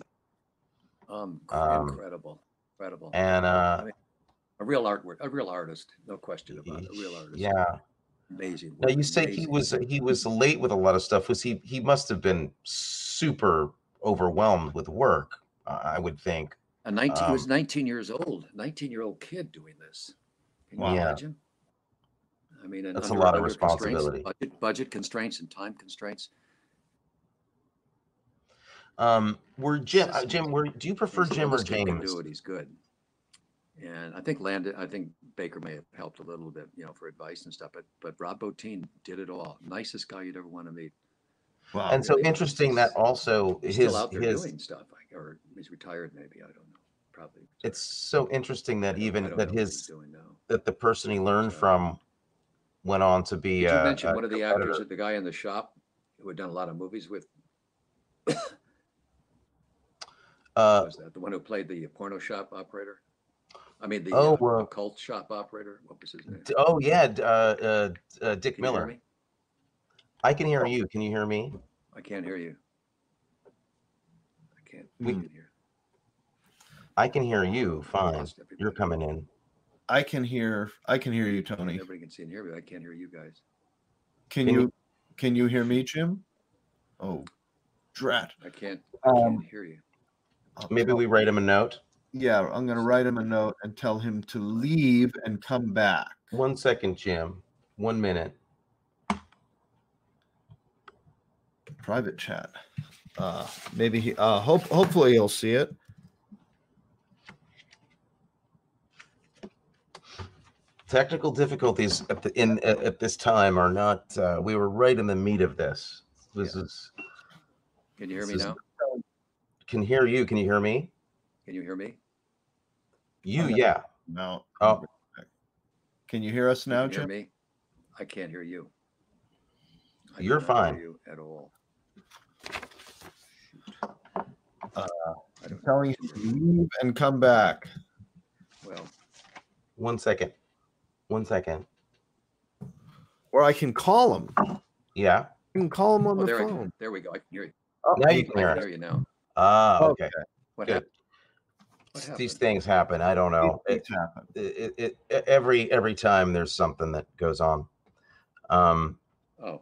Um, Um, incredible, incredible. and uh I mean, a real art, a real artist, no question about it. A real artist. yeah amazing. Now you say he was he was late with a lot of stuff. Was he? He must have been super overwhelmed with work. uh, I would think. a nineteen. he was um, 19 years old. 19 year old kid doing this. Can you Wow. Yeah. imagine? I mean, That's a lot of under responsibility. Budget, budget constraints and time constraints. Um, were Jim? Uh, Jim, were do you prefer Jim or James? Do it. He's good. And I think Landon, I think Baker may have helped a little bit, you know, for advice and stuff. But but Rob Bottin did it all. Nicest guy you'd ever want to meet. Wow. And so really interesting that also He's his still out there his. doing stuff, like, or he's retired maybe. I don't know. Probably. It's so interesting that even that know what he's his doing that the person he learned So- from went on to be. Did you uh, mention a one of the actors, competitor. the guy in the shop who had done a lot of movies with? Uh, was that the one who played the porno shop operator? I mean, the Oh, uh, occult shop operator. What was his name? oh yeah, uh, uh, uh, Dick Can you hear Miller. me? I can hear you. Can you hear me? I can't hear you. I can't. We- I can hear. I can hear you. Fine. You're coming in. I can hear. I can hear you, Tony. Everybody can see and hear me. I can't hear you guys. Can Can you- you? Can you hear me, Jim? Oh, drat. I can't. I Um, can't hear you. Maybe we write him a note. Yeah, I'm gonna write him a note and tell him to leave and come back. One second, Jim. One minute. Private chat. Uh, maybe he. Uh, hope. Hopefully he'll see it. Technical difficulties at the in at, at this time are not. Uh, we were right in the meat of this. This is Can you hear me this is- now? can hear you. Can you hear me? Can you hear me? You, Okay. yeah. No. Oh. Can you hear us Can now, you hear Jim? me? I can't hear you. I You're cannot hear fine. You at all. I'm telling you, to leave and come back. Well, One second. One second. Or I can call him. Yeah. I can call him on oh, the there, phone. can, there we go. I can hear you. Oh, Now you can hear can hear you now. Ah, okay. What Good. happened? What These things happen. I don't know. It, It's it, it, it, every every time there's something that goes on. Um, Oh,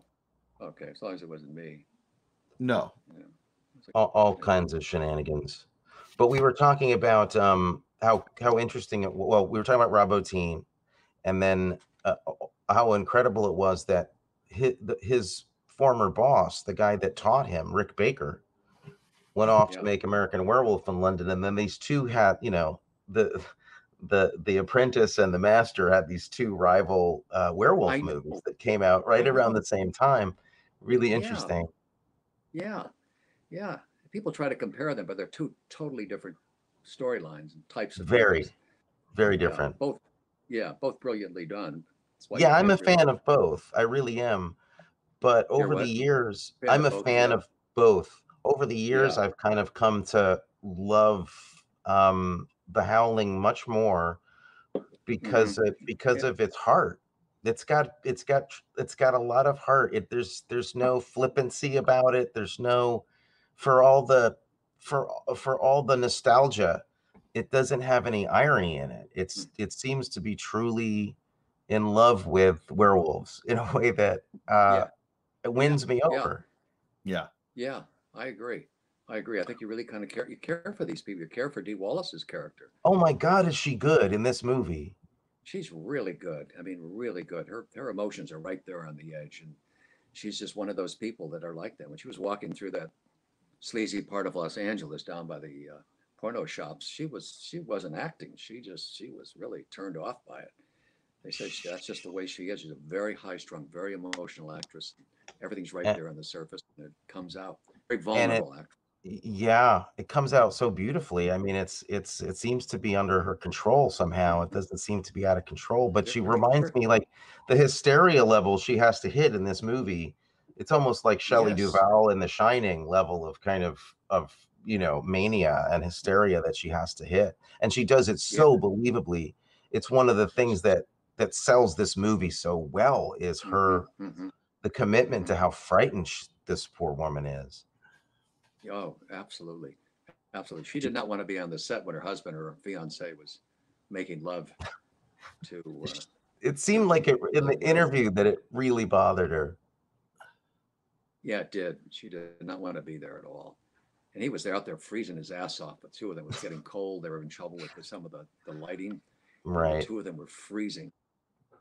okay. As long as it wasn't me. No. Yeah. Like- all, all okay. kinds of shenanigans. But we were talking about um, how how interesting it. Well, we were talking about Rob Bottin, and then uh, how incredible it was that his, his former boss, the guy that taught him, Rick Baker, went off Yeah. to make American Werewolf in London, and then these two had, you know, the the the apprentice and the master had these two rival uh, werewolf I know. movies that came out right around the same time. Really interesting. Yeah, yeah. People try to compare them, but they're two totally different storylines and types of Very, movies. very Yeah, different. both, yeah, both brilliantly done. Yeah, I'm a really- fan of both. I really am. But over the years, Fan I'm a fan of both. Over the years, Yeah. I've kind of come to love um, The Howling much more because of, because Mm-hmm. Yeah. of its heart. It's got it's got it's got a lot of heart. It there's there's no flippancy about it. There's no for all the for for all the nostalgia. It doesn't have any irony in it. It's it seems to be truly in love with werewolves in a way that uh, it wins me Yeah. over. Yeah. Yeah, I agree. I agree. I think you really kind of care. You care for these people. You care for Dee Wallace's character. Oh my God, is she good in this movie? She's really good. I mean, really good. Her her emotions are right there on the edge, and she's just one of those people that are like that. When she was walking through that sleazy part of Los Angeles down by the uh, porno shops, she was she wasn't acting. She just she was really turned off by it. They said she, that's just the way she is. She's a very high strung, very emotional actress. Everything's right And- there on the surface, and it comes out very vulnerable. Yeah it comes out so beautifully i mean it's it's it seems to be under her control somehow it doesn't seem to be out of control but she reminds me like the hysteria level she has to hit in this movie it's almost like Shelley Yes. Duvall in the shining level of kind of of you know mania and hysteria that she has to hit and she does it so believably it's one of the things that that sells this movie so well is her Mhm. the commitment to how frightened sh- this poor woman is Oh, absolutely, absolutely. She did not want to be on the set when her husband or her fiance was making love to. Uh, it seemed like it in the interview that it really bothered her. yeah, it did. She did not want to be there at all. And he was there out there freezing his ass off. The two of them was getting cold. They were in trouble with some of the, the lighting. Right. The two of them were freezing.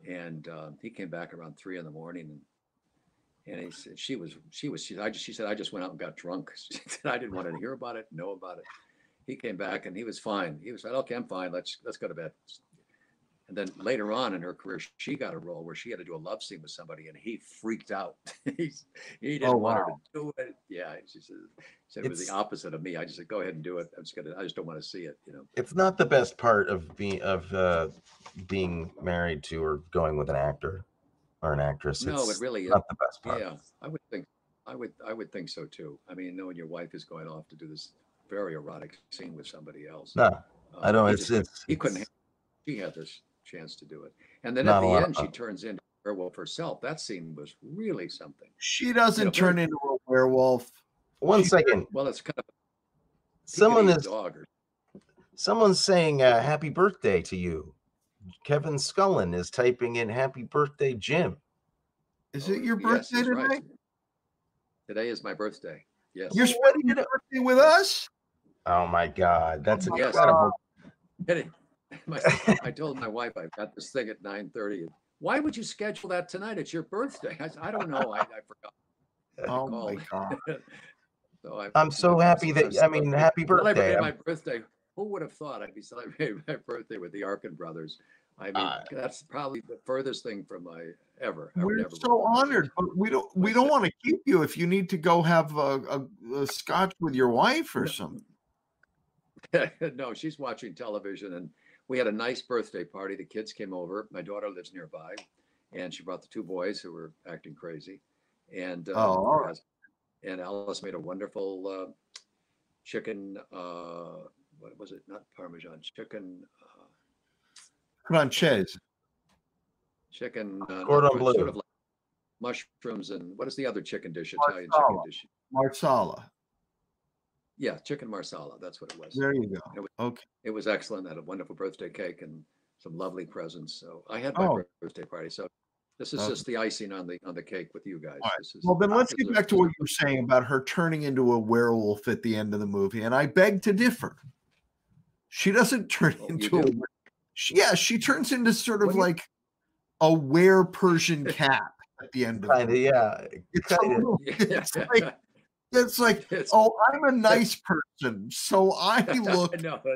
And uh, he came back around three in the morning and and he said she was she was she I just she said I just went out and got drunk. She said I didn't want to hear about it, know about it. He came back and he was fine. He was like, okay, I'm fine. Let's let's go to bed. And then later on in her career, she got a role where she had to do a love scene with somebody, and he freaked out. He's, he didn't Oh, want her to do it. Yeah, she said, she said it was the opposite of me. I just said, go ahead and do it. I'm just gonna. I just don't want to see it. You know. It's not the best part of being of uh, being married to or going with an actor or an actress. No, it's it really is. not the best part. Yeah, I would think, I would, I would think so too. I mean, knowing your wife is going off to do this very erotic scene with somebody else. No, I uh, don't. he It's just couldn't- it's. He couldn't. it's- ha- She had this chance to do it, and then at the end, she turns into a werewolf herself. That scene was really something. She doesn't know, turn into a werewolf. One She- second. Well, it's kind of Someone is dog or someone's saying uh, happy birthday to you. Kevin Scullin is typing in happy birthday, Jim. Is Oh, it your birthday he's today? right. Today is my birthday. Yes. You're spending your birthday with us? Oh my God, oh, that's my Yes. incredible. Kidding. My, I told my wife I've got this thing at nine thirty. Why would you schedule that tonight? It's your birthday. I, I don't know. I, I forgot. Oh my god. so I, I'm so happy that I mean, happy celebrating birthday. my birthday. Who would have thought I'd be celebrating my birthday with the Arkin brothers? I mean, Uh, that's probably the furthest thing from my ever. I We're never so want honored, but we don't we don't want to keep you if you need to go have a, a, a scotch with your wife or something. no, she's watching television, and we had a nice birthday party. The kids came over. My daughter lives nearby, and she brought the two boys who were acting crazy. And uh, Oh, all right. and Alice made a wonderful uh, chicken. What was it? Not Parmesan chicken. Uh, Frances. chicken. Uh, not Cordon par- bleu. Sort of like mushrooms and what is the other chicken dish? Italian chicken dish. Marsala. Yeah, chicken marsala. That's what it was. There you go. It was- Okay. it was excellent. I had a wonderful birthday cake and some lovely presents. So I had my Oh. birthday party. So this is Okay. just the icing on the on the cake with you guys. All right. This is, Well, then let's get back to what you were saying about her turning into a werewolf at the end of the movie, and I beg to differ. She doesn't turn Oh, you into a. she- Yeah, she turns into sort of you- like a were Persian cat at the end of the Kind of, yeah. It's, little- it's like it's like It's- oh, I'm a nice person, so I look I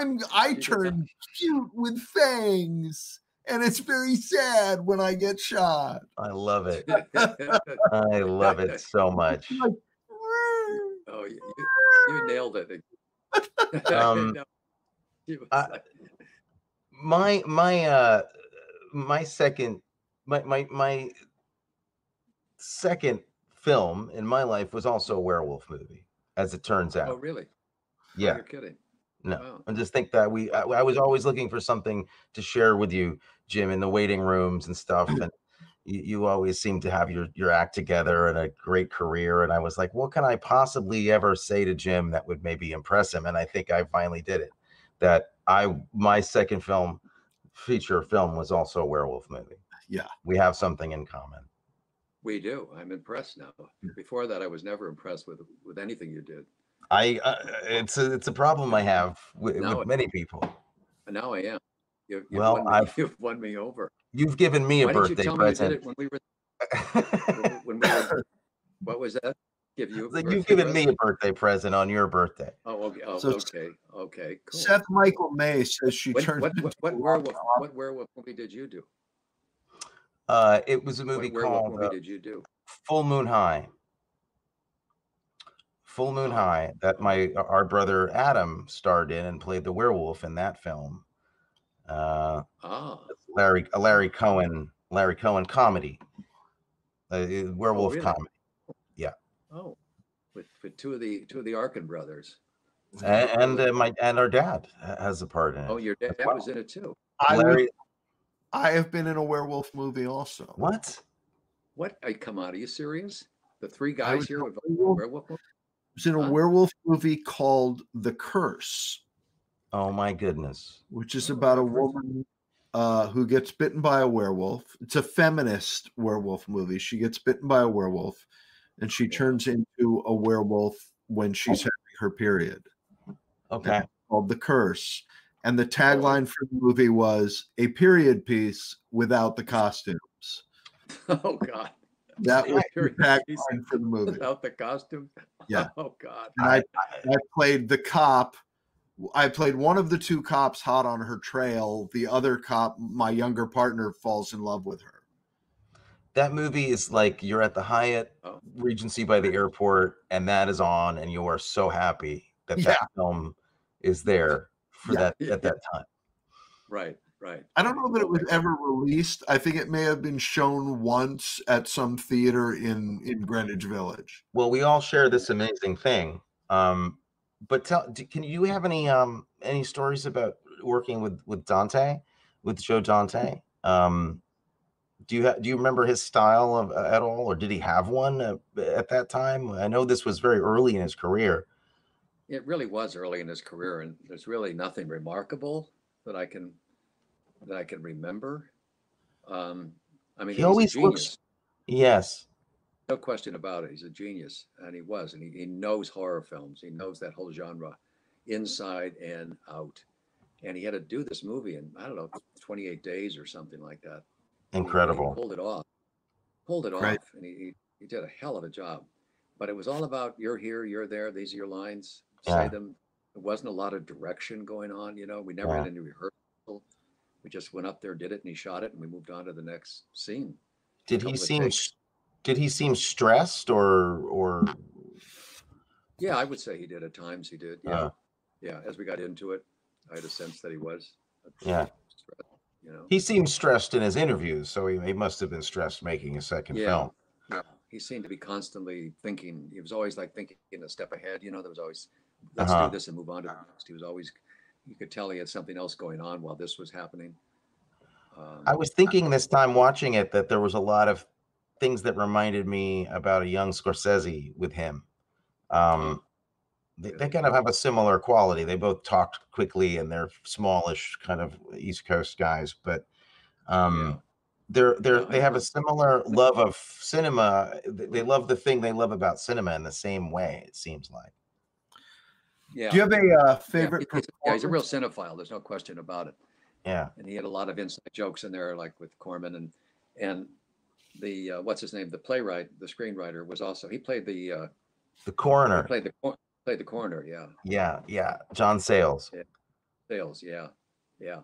i'm I turn cute with fangs, and it's very sad when I get shot. I love it. I love it so much. oh, you, you, you nailed it. Um, No, it was I- like- my my uh my second my my my second film in my life was also a werewolf movie as it turns out. oh, out really? Oh, yeah you're kidding. no Wow. i just think that we I, I was always looking for something to share with you jim in the waiting rooms and stuff and you, you always seem to have your your act together and a great career and i was like what can i possibly ever say to jim that would maybe impress him and i think i finally did it that i my second film feature film was also a werewolf movie Yeah. we have something in common We do. I'm impressed now. Before that, I was never impressed with with anything you did. i uh, it's a it's a problem i have with, No, with many people now I am. You've, you've, Well, won, me, I've- you've won me over. you've given me a Why didn't you birthday tell me you did present it when we were when we were? What was that? Give you. a Like birthday you've given me a birthday present on your birthday. Oh, okay. Oh, So- okay. Okay. Cool. Seth Michael May says she what, turned what, into what, what werewolf? What werewolf movie did you do? Uh, it was a movie What called movie uh, did you do? Full Moon High. Full Moon High that my our brother Adam starred in and played the werewolf in that film. Uh, Ah, Larry Larry Cohen Larry Cohen comedy. Uh, uh, werewolf really? comedy. Oh, with with two of the two of the Arkin brothers. And, and uh, my and our dad has a part in it. Oh, your dad well. was in it too. I, Larry, I have been in a werewolf movie also. what? What? I come out. Are you serious? The three guys here with werewolf- werewolf. movie? I was in a Huh? werewolf movie called The Curse, Oh my goodness. which is Oh, about a woman uh, who gets bitten by a werewolf. It's a feminist werewolf movie. She gets bitten by a werewolf, and she turns into a werewolf when she's having her period. Okay. Called The Curse, and the tagline for the movie was "A period piece without the costumes." Oh God. That was the tagline for the movie. Without the costumes. Yeah. Oh God. And I, I played the cop. I played one of the two cops hot on her trail. The other cop, my younger partner, falls in love with her. That movie is like you're at the Hyatt Oh. Regency by the airport, and that is on, and you are so happy that Yeah. that film is there for Yeah. that at that time. Right. Right. I don't know that it was ever released. I think it may have been shown once at some theater in in Greenwich Village. Well, we all share this amazing thing. Um, but tell, can you have any um any stories about working with with Dante, with Joe Dante? Um, do you ha- do you remember his style of uh, at all, or did he have one uh, at that time? I know this was very early in his career. It really was early in his career, and there's really nothing remarkable that I can that I can remember. Um, I mean, He always genius. looks- Yes, No question about it. He's a genius, and he was, and he, he knows horror films. He knows that whole genre, inside and out. And he had to do this movie in I don't know, 28 days or something like that. Incredible. pulled it off. Pulled it Great. off, and he, he did a hell of a job. But it was all about you're here, you're there. These are your lines. Say Yeah. them. There wasn't a lot of direction going on. You know, we never Yeah. had any rehearsal. We just went up there, did it, and he shot it, and we moved on to the next scene. Did he seem did he seem stressed or or Yeah, I would say he did at times. He did. Yeah, Uh. yeah. As we got into it, I had a sense that he was. Yeah. You know. he seemed stressed in his interviews, so he, he must have been stressed making a second Yeah. film. Yeah, he seemed to be constantly thinking. He was always like thinking a step ahead. You know, there was always let's Uh-huh. do this and move on to the next. He was always. You could tell he had something else going on while this was happening. Um, I was thinking this time watching it that there was a lot of things that reminded me about a young Scorsese with him. Um, they, they kind of have a similar quality. They both talked quickly and they're smallish kind of East Coast guys, but um, they're they're they have a similar love of cinema. They they love the thing they love about cinema in the same way. It seems like. yeah. Do you have a uh, yeah, favorite? he's, yeah, he's a real performance? cinephile. There's no question about it. Yeah. And he had a lot of inside jokes in there, like with Corman and and the uh, what's his name, the playwright, the screenwriter was also he played the uh, The he coroner. played the cor- played the corner, Yeah, Yeah, yeah. John Sayles. sales. Yeah, yeah.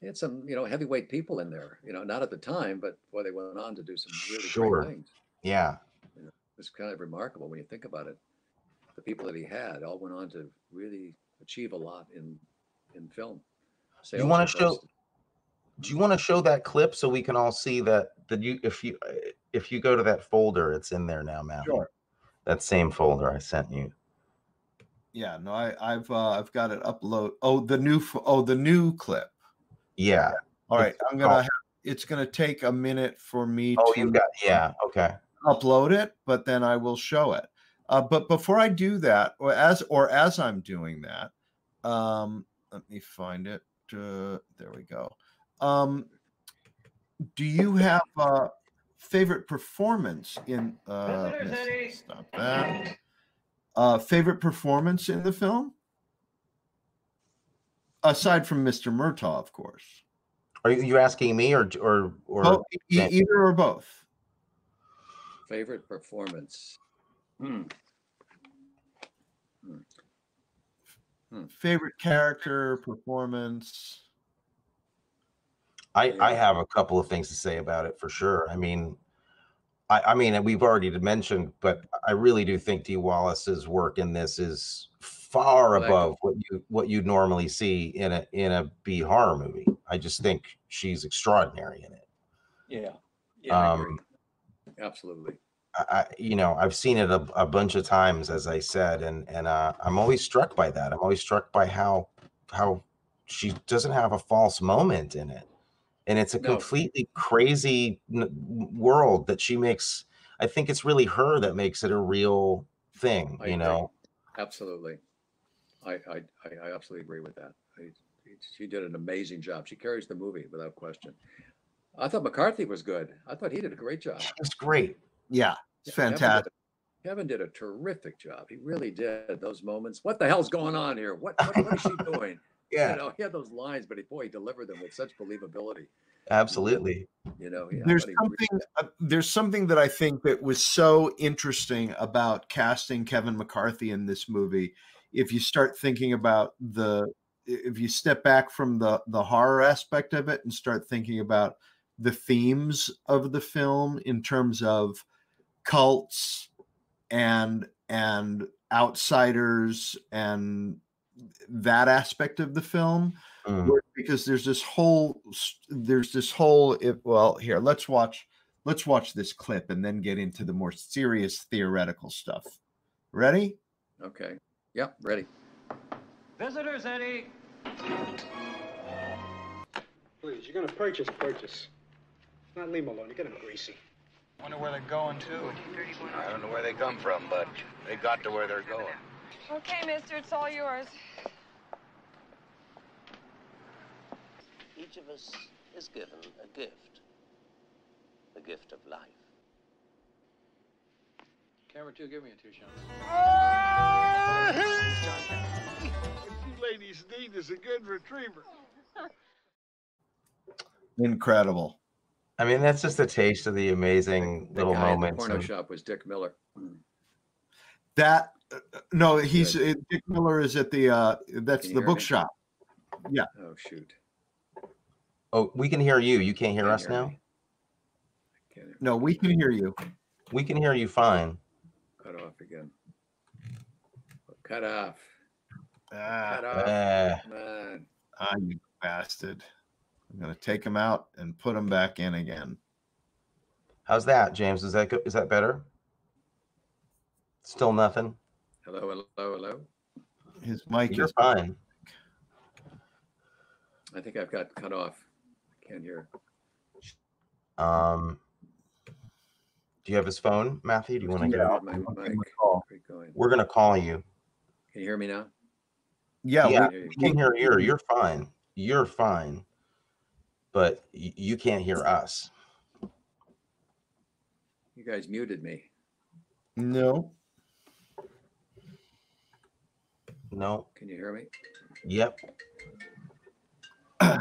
They had some you know heavyweight people in there. You know, not at the time, but boy, they went on to do some really Sure. great things. Yeah. It's kind of remarkable when you think about it. The people that he had all went on to really achieve a lot in in film. Do you wanna show- Do you mm-hmm. want to show that clip so we can all see that that you if you if you go to that folder, it's in there now, Matt. Sure. That same folder I sent you. Yeah, no, I, I've uh, I've got it upload. Oh, the new oh the new clip. Yeah. All right, It's I'm gonna. called- Have, it's gonna take a minute for me Oh, to you've got yeah. Okay. upload it, but then I will show it. Uh, but before I do that, or as or as I'm doing that, um, let me find it. Uh, there we go. Um, do you have a favorite performance in? Uh, stop that. Uh, favorite performance in the film, aside from Mr. Murtaugh, of course. Are you, you asking me or or or Oh, e- Yeah. either or both. favorite performance. Hmm. Favorite character, performance. I, I have a couple of things to say about it for sure. I mean, I, I mean, we've already mentioned, but I really do think Dee Wallace's work in this is far Well, above what you what you'd normally see in a in a B horror movie. I just think she's extraordinary in it. Yeah. Yeah. Um, Absolutely. I, I you know I've seen it a, a bunch of times, as I said, and and uh, I'm always struck by that. I'm always struck by how how she doesn't have a false moment in it, and it's a No. completely crazy world that she makes. I think it's really her that makes it a real thing. I you agree. know, Absolutely. I, I, I absolutely agree with that. I, she did an amazing job. She carries the movie without question. I thought McCarthy was good. I thought he did a great job. it's great. Yeah, it's Kevin did fantastic. a- Kevin did a terrific job. He really did. Those moments. What the hell's going on here? What what, what is she doing? You know, he had those lines, but he, boy, he delivered them with such believability. absolutely. You know, yeah, there's thought he really- something uh, there's something that I think that was so interesting about casting Kevin McCarthy in this movie. If you start thinking about the if you step back from the the horror aspect of it and start thinking about the themes of the film in terms of cults and and outsiders and that aspect of the film Mm. where- because there's this whole there's this whole if well here let's watch let's watch this clip and then get into the more serious theoretical stuff ready Okay. Yep. Ready. Visitors, Eddie. Please, you're gonna purchase, purchase. Not leave him alone. You get him greasy. Wonder where they're going to. I don't know where they come from, but they got to where they're going. Okay, mister, it's all yours. Each of us is given a gift. The gift of life. Camera two, give me a two shot. What you ladies need is a good retriever. incredible I mean, that's just a taste of the amazing The little guy in the moments. porno and- shop was Dick Miller. That no he's uh, dick miller is at the uh that's the bookshop. me? bookshop Oh shoot. Oh, we can hear you. You can't hear Can't us hear now. me. Can't hear- no we can hear you We can hear you fine. Cut off again. Cut off. ah, Cut off. Uh, Man. ah you bastard i'm gonna take him out and put him back in again how's that, James? Is that good? Is that better? Still nothing. Hello, hello, hello. his mic You're is fine. I think I've got cut off. Can't hear. Um, do you have his phone, Matthew? Do you want to get Yeah. out? My mic. call. We're gonna call you. Can you hear me now? yeah, Yeah, we- you. we can hear you. You're fine. You're fine. But you can't hear us. You guys muted me. no No. Can you hear me? Yep.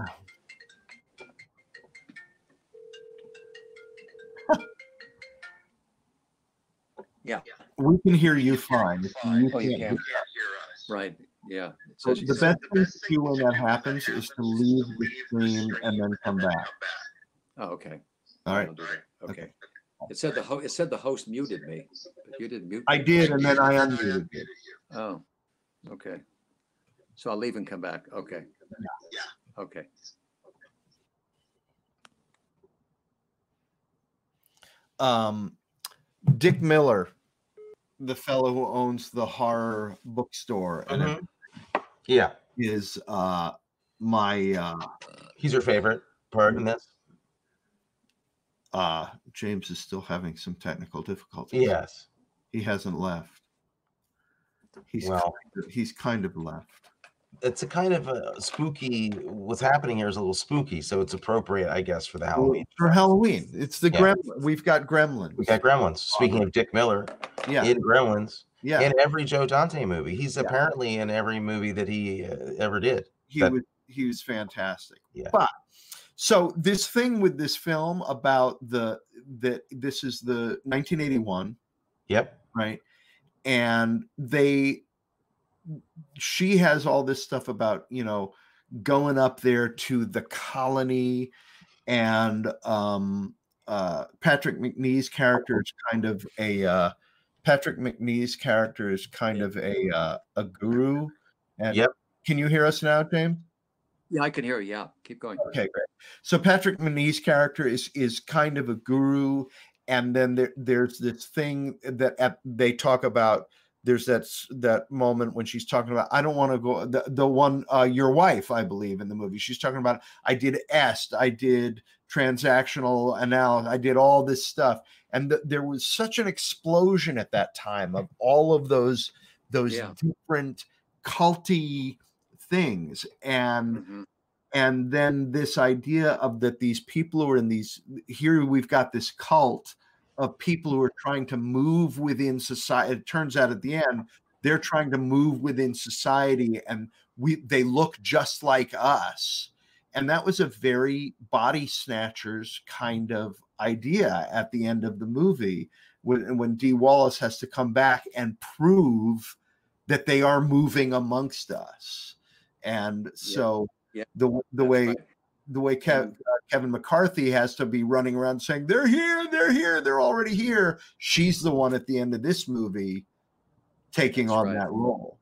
Yeah. we can hear you fine If you Oh, you can't can. Right. Yeah. It So the best thing to do when that happens is to leave the stream and then come back. Oh, okay. All right. I'll do that. Okay. It said the ho- it said the host muted me, but you didn't mute. Me. I did, and then I unmuted you. Oh, okay. So I'll leave and come back. Okay. Yeah. Okay. Um, Dick Miller, the fellow who owns the horror bookstore, and Mhm. Yeah. is uh, my uh, He's your favorite part in this? uh, James is still having some technical difficulties. Yes. he hasn't left. He's Well, kind of, he's kind of left. it's a kind of a spooky. What's happening here is a little spooky, so it's appropriate, I guess, for the Halloween. for Halloween. It's the Yeah. gremlin. We've got gremlins. We got Gremlins. Speaking of Dick Miller, yeah, in Gremlins, yeah. in every Joe Dante movie, he's Yeah. apparently in every movie that he uh, ever did. he that- was he was fantastic. Yeah. But so this thing with this film about the that this is the 1981, Yep. right? And they she has all this stuff about you know going up there to the colony and um uh patrick macnee's character is kind of a uh patrick macnee's character is kind of a uh a guru and Yep. can you hear us now james Yeah, I can hear you. Yeah, keep going. Okay, great. So Patrick Macnee's character is is kind of a guru, and then there, there's this thing that at, they talk about. There's that that moment when she's talking about I don't want to go the the one uh, your wife I believe in the movie. She's talking about I did est, I did transactional analysis, I did all this stuff, and th- there was such an explosion at that time of all of those those Yeah. different culty things and Mhm. and then this idea of that these people who are in these here we've got this cult of people who are trying to move within society it turns out at the end they're trying to move within society and we they look just like us. And that was a very body snatchers kind of idea at the end of the movie when when Dee Wallace has to come back and prove that they are moving amongst us. And so Yeah, the the That's way right. The way Kev, uh, Kevin McCarthy has to be running around saying they're here, they're here, they're already here. She's the one at the end of this movie taking That's on right. that role.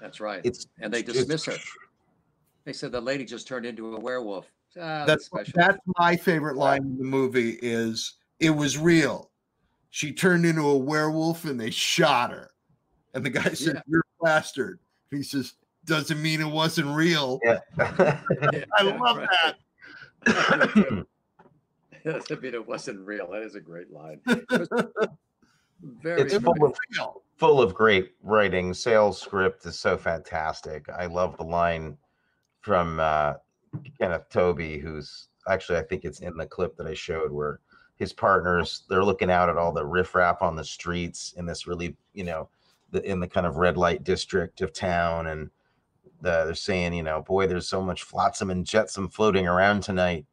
That's right. It's and they it's- dismiss her. They said the lady just turned into a werewolf. Ah, That's special. that's my favorite line in the movie is it was real. She turned into a werewolf and they shot her. And the guy said, Yeah. You're a bastard. He says, Doesn't mean it wasn't real. Yeah. Yeah, I love right. that. I mean, it wasn't real. That is a great line. It was very It's It full of full of great writing. Sayles script is so fantastic. I love the line from uh, Kenneth Tobey, who's actually I think it's in the clip that I showed where his partners they're looking out at all the riffraff on the streets in this really you know the in the kind of red light district of town and the, they're saying you know boy there's so much flotsam and jetsam floating around tonight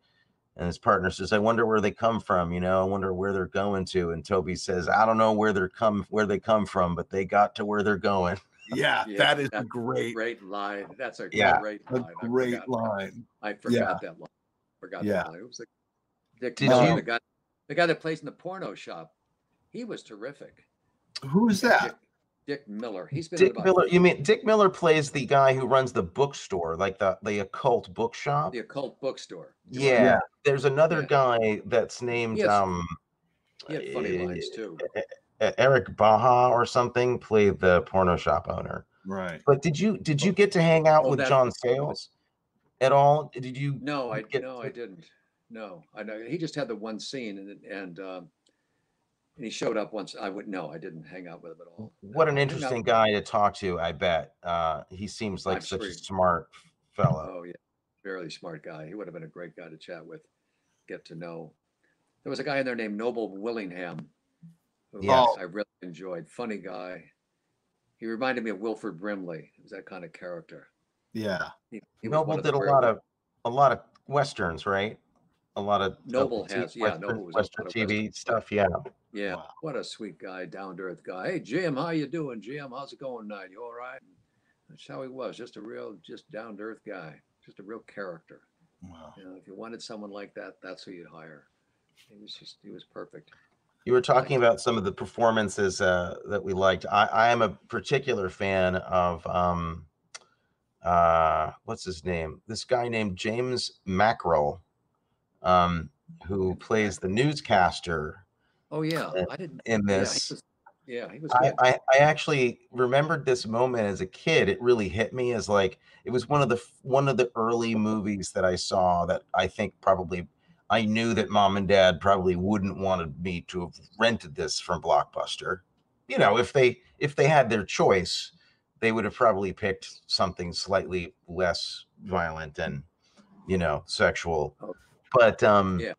and his partner says i wonder where they come from you know i wonder where they're going to and tobey says i don't know where they're come where they come from but they got to where they're going Yeah, Yeah, that is a that's great, great line. That's a Yeah. great a line. I great forgot- line. I forgot that line. Forgot Yeah. that line. It was like Dick Did Miller, you- the guy, the guy that plays in the porno shop. He was terrific. Who is that? Dick, Dick Miller. He's been dick miller you mean dick miller plays the guy who runs the bookstore like the the occult bookshop the occult bookstore. yeah, Yeah. there's another Yeah. guy that's named Yes. um He had funny lines eh, too. E- Eric Baja or something played the porno shop owner. Right. But did you did you get to hang out Oh, with John Sayles at all? Did you? No, I get no, to- I didn't. No, I know he just had the one scene, and and um, and he showed up once. I would no, I didn't hang out with him at all. What an No, I hung out- interesting guy to talk to. I bet uh, he seems like I'm such sure a smart fellow. Oh yeah, fairly smart guy. He would have been a great guy to chat with, get to know. There was a guy in there named Noble Willingham, who Yes. I really enjoyed. Funny guy. He reminded me of Wilford Brimley. He was that kind of character. Yeah. He, he Noble one of the did a lot of a lot of westerns, right? A lot of Noble T- has- yeah, Western, Noble was Western TV stuff. Yeah, Yeah, Wow. what a sweet guy, down to earth guy. Hey Jim, how you doing, Jim? How's it going tonight? You all right? That's how he was, just a real, just down to earth guy, just a real character. Wow. You know, if you wanted someone like that, that's who you'd hire. He was just, he was perfect. you were talking about some of the performances uh, that we liked. I, I am a particular fan of um, uh, what's his name? This guy named James McKrell, um, who plays the newscaster Oh yeah, Uh, I didn't. in Yeah, he this. was, yeah, he was I. I, I actually remembered this moment as a kid. It really hit me as like it was one of the one of the early movies that I saw that I think probably I knew that mom and dad probably wouldn't wanted me to have rented this from Blockbuster. You know, if they if they had their choice, they would have probably picked something slightly less violent and you know sexual. Oh. But um Yeah.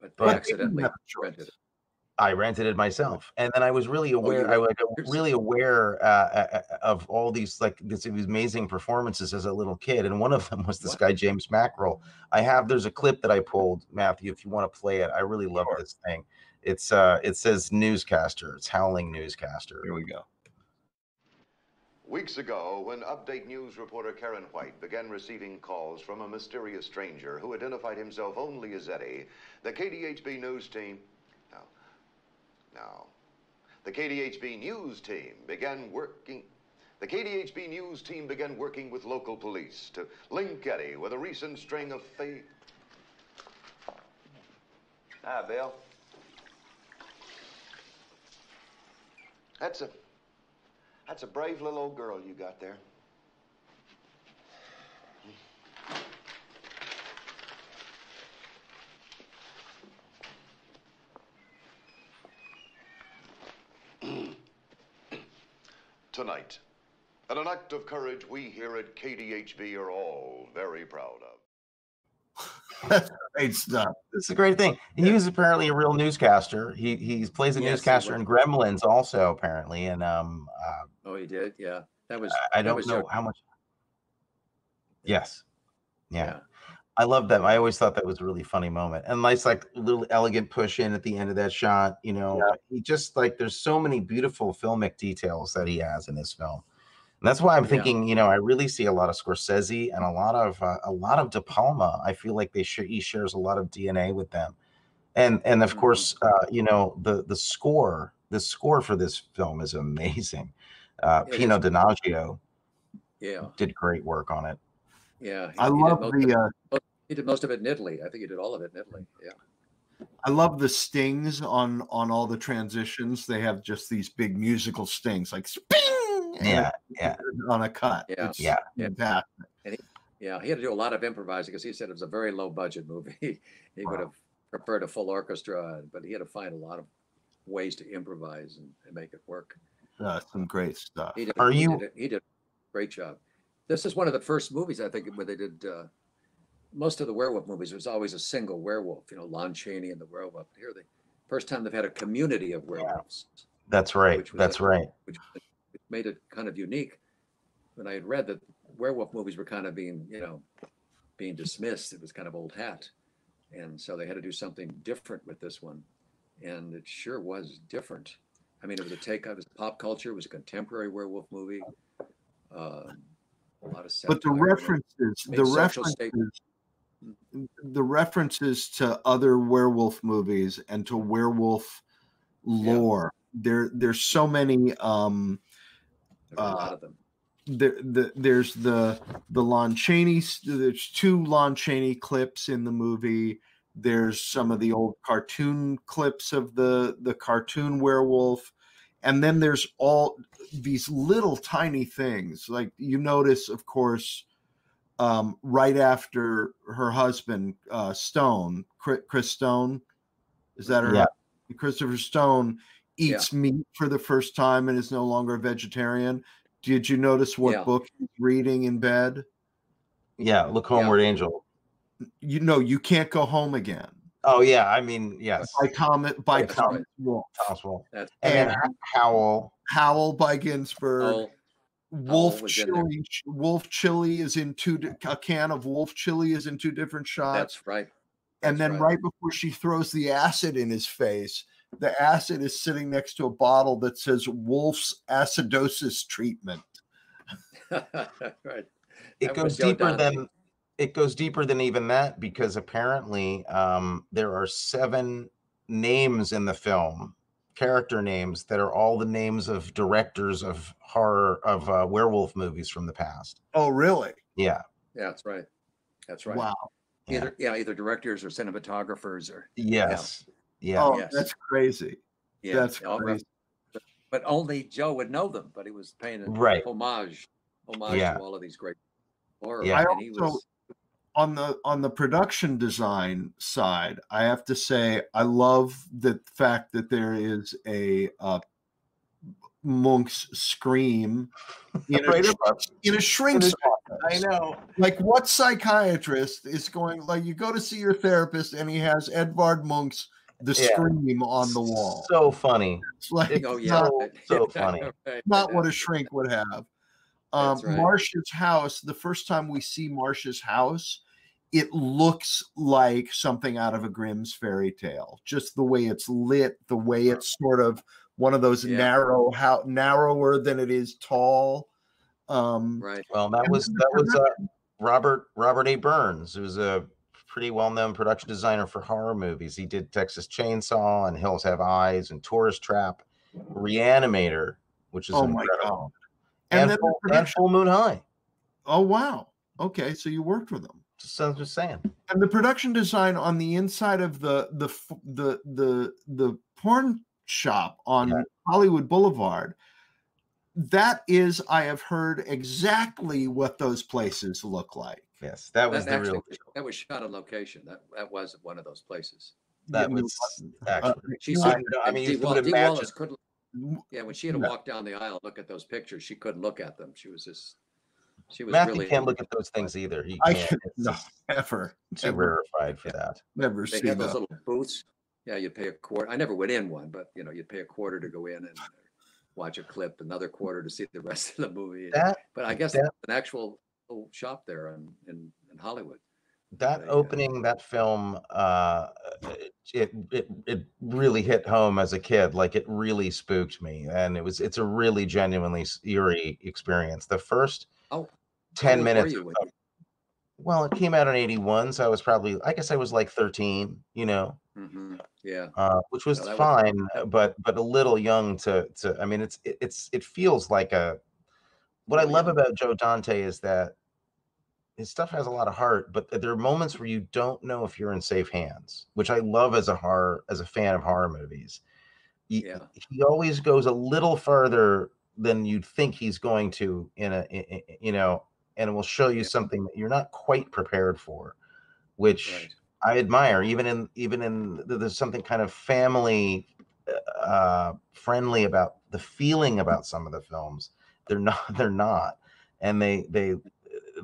but but- accidentally have a choice. rented it. I rented it myself, and then I was really aware. you I was really aware uh, uh, uh, of all these like this these amazing performances as a little kid, and one of them was this What? guy James McKrell. I have there's a clip that I pulled, Matthew. If you want to play it, I really love Sure. this thing. It's uh, it says newscaster. It's howling newscaster. Here we go. Weeks ago, when Update News reporter Karen White began receiving calls from a mysterious stranger who identified himself only as Eddie, the KDHB News team. No. No. The KDHB News team began working. The KDHB News team began working with local police to link Eddie with a recent string of fake. Ah, Bill. That's a that's a brave little old girl you got there. Tonight, and an act of courage we here at KDHB are all very proud of. That's great stuff. This is a great thing. He was apparently a real newscaster. He he plays a Yes, newscaster in Gremlins also apparently, and um, uh, Oh, he did. Yeah, that was. I- I don't was know Joe- how much. Yes. Yeah. Yeah. I love that. I always thought that was a really funny moment. And nice, like little elegant push in at the end of that shot. You know, he just like there's so many beautiful filmic details that he has in this film. And that's why I'm Yeah. thinking, you know, I really see a lot of Scorsese and a lot of uh, a lot of De Palma. I feel like they sh- he shares a lot of DNA with them. And and of Mhm. course, uh, you know, the the score, the score for this film is amazing. Uh, It Pino is. Donaggio Yeah, did great work on it. yeah. he- I he love the of- uh, He did most of it in Italy. I think he did all of it in Italy. Yeah. I love the stings on on all the transitions. They have just these big musical stings, like sping, and Yeah, yeah. on a cut. Yeah. It's Yeah. fantastic. Yeah, he had to do a lot of improvising because he said it was a very low budget movie. he would have preferred a full orchestra, but he had to find a lot of ways to improvise and, and make it work. Uh, some great stuff. He did, Are he you- Did, he did a great job. This is one of the first movies I think where they did. Uh, most of the werewolf movies was always a single werewolf. You know, Lon Chaney and the werewolf. Here, the first time they've had a community of werewolves, That's right. That's a- right. which which made it kind of unique. When I had read that werewolf movies were kind of being, you know, being dismissed, it was kind of old hat, and so they had to do something different with this one, and it sure was different. I mean, it was a take on pop culture. It was a contemporary werewolf movie. Um, a lot of but the satire in it. references the references statements. the references to other werewolf movies and to werewolf lore there there's so many um a lot uh, of them. there the, there's the the Lon Chaney there's two Lon Chaney clips in the movie. There's some of the old cartoon clips of the the cartoon werewolf. And then there's all these little tiny things. Like you notice of course um, right after her husband uh, Stone Chris Stone. Is that her Yeah. Christopher Stone eats meat for the first time and is no longer a vegetarian did you notice what Yeah. book he's reading in bed? Yeah. Look Homeward Angel. You know, you can't go home again. Oh yeah. I mean, yes. By Thomas by That's Thomas right. Wolfe. Thomas Wolfe. That's And then And Howl. Howl by Ginsberg. all. Wolf was chili. Wolf chili is in two. di- A can of wolf chili is in two different shots. That's right. and then right. right before she throws the acid in his face, the acid is sitting next to a bottle that says Wolf's acidosis treatment. right. It That goes deeper Donnelly. than it goes deeper than even that because apparently um, there are seven names in the film, character names that are all the names of directors of horror of uh, werewolf movies from the past. Oh, really? Yeah. Yeah, that's right. That's right. Wow. Yeah. Either yeah, either directors or cinematographers or Yes. Yeah. Oh, Yes. that's crazy. yeah. That's crazy. But only Joe would know them. But he was paying a Right. homage, homage Yeah. to all of these great horror. Yeah. I and he also- was on the on the production design side, I have to say I love the fact that there is a uh, Munch's scream in a, Right sh- above- in a shrink's office. I know. Like what psychiatrist is going like you go to see your therapist and he has Edvard Munch's the Yeah. scream on the wall. So funny. It's like oh yeah, not, so funny. Right. not what a shrink would have. Um, right. Marcia's house. The first time we see Marcia's house it looks like something out of a Grimm's fairy tale. Just the way it's lit, the way it's sort of one of those Yeah. narrow, how narrower than it is tall. Um, Right. Well, that was that was uh, Robert Robert A. Burns, who's a pretty well-known production designer for horror movies. He did Texas Chainsaw and Hills Have Eyes and Tourist Trap, Reanimator, which is Oh my incredible, God. And and, then full, and Full Moon High. Oh wow. Okay, so you worked with them. Just, I'm just saying. And the production design on the inside of the the the the the porn shop on Yeah. Hollywood Boulevard, that is, I have heard exactly what those places look like. Yes, that was That the actually real. was- that was shot on location. That that was one of those places. That Yeah, was uh, actually. She you said, I, I mean, you Dee, Wal- could imagine. Wallace couldn't. Yeah, when she had to Yeah. walk down the aisle, look at those pictures, she couldn't look at them. She was just, she was Matthew really. can't look at those things either. He I can't. can It's no, just ever, too ever, rarefied for that. never They see had those that. little booths. Yeah, you'd pay a quarter. I never went in one, but you know, you'd pay a quarter to go in and watch a clip, another quarter to see the rest of the movie. That But I guess that- an actual little shop there in, in, in Hollywood. that They, uh, opening that film uh it, it it really hit home as a kid like it really spooked me and it was it's a really genuinely eerie experience. The first Oh, 10 minutes of- well it came out in 81 so i was probably i guess i was like 13 you know? Mhm, Yeah. uh, which was No, was- fine uh, but but a little young to to i mean it's it, it's it feels like a what i love about joe dante is that his stuff has a lot of heart but there are moments where you don't know if you're in safe hands which i love as a horror as a fan of horror movies he, Yeah. he always goes a little further than you'd think he's going to in a i- i- you know and will show you Yeah. something that you're not quite prepared for which Right. I admire even in even in th- there's something kind of family uh friendly about the feeling about some of the films they're not they're not and they they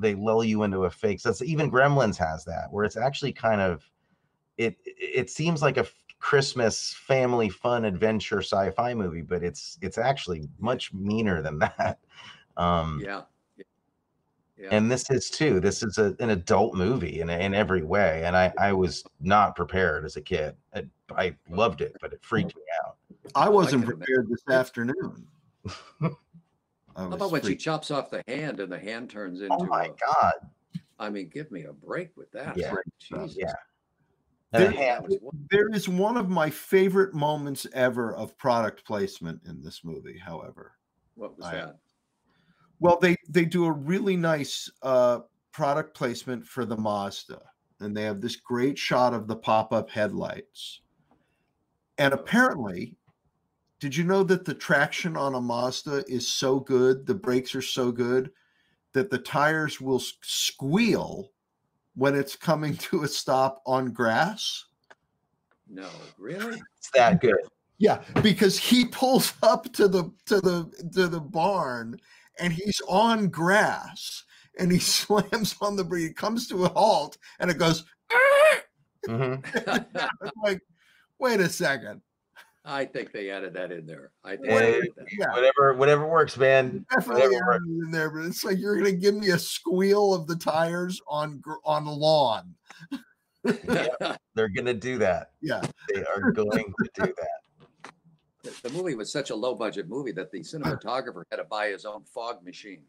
they lull you into a fake sense even gremlins has that where it's actually kind of it it seems like a christmas family fun adventure sci-fi movie but it's it's actually much meaner than that um Yeah. Yeah. Yeah. and this is too this is a, an adult movie in, in every way and i i was not prepared as a kid i, I loved it but it freaked me out I wasn't can imagine. prepared this afternoon. I How was about when she chops off the hand and the hand turns into? oh my a- god I mean, give me a break with that. Yeah. Jesus. yeah There- hand That was one- There is one of my favorite moments ever of product placement in this movie, however. What was I- that? Well, they they do a really nice uh, product placement for the Mazda, and they have this great shot of the pop-up headlights. And apparently, did you know that the traction on a Mazda is so good, the brakes are so good that the tires will squeal when it's coming to a stop on grass? No, really? it's that good Yeah, because he pulls up to the to the to the barn and he's on grass and he slams on the brake. It comes to a halt and it goes. Mm-hmm. Like, wait a second. I think they added that in there. I think Hey, they added that. Yeah, whatever whatever works man definitely whatever added it in there, but it's like you're gonna give me a squeal of the tires on on the lawn. they're gonna do that Yeah, they are going to do that the, the movie was such a low budget movie that the cinematographer had to buy his own fog machine.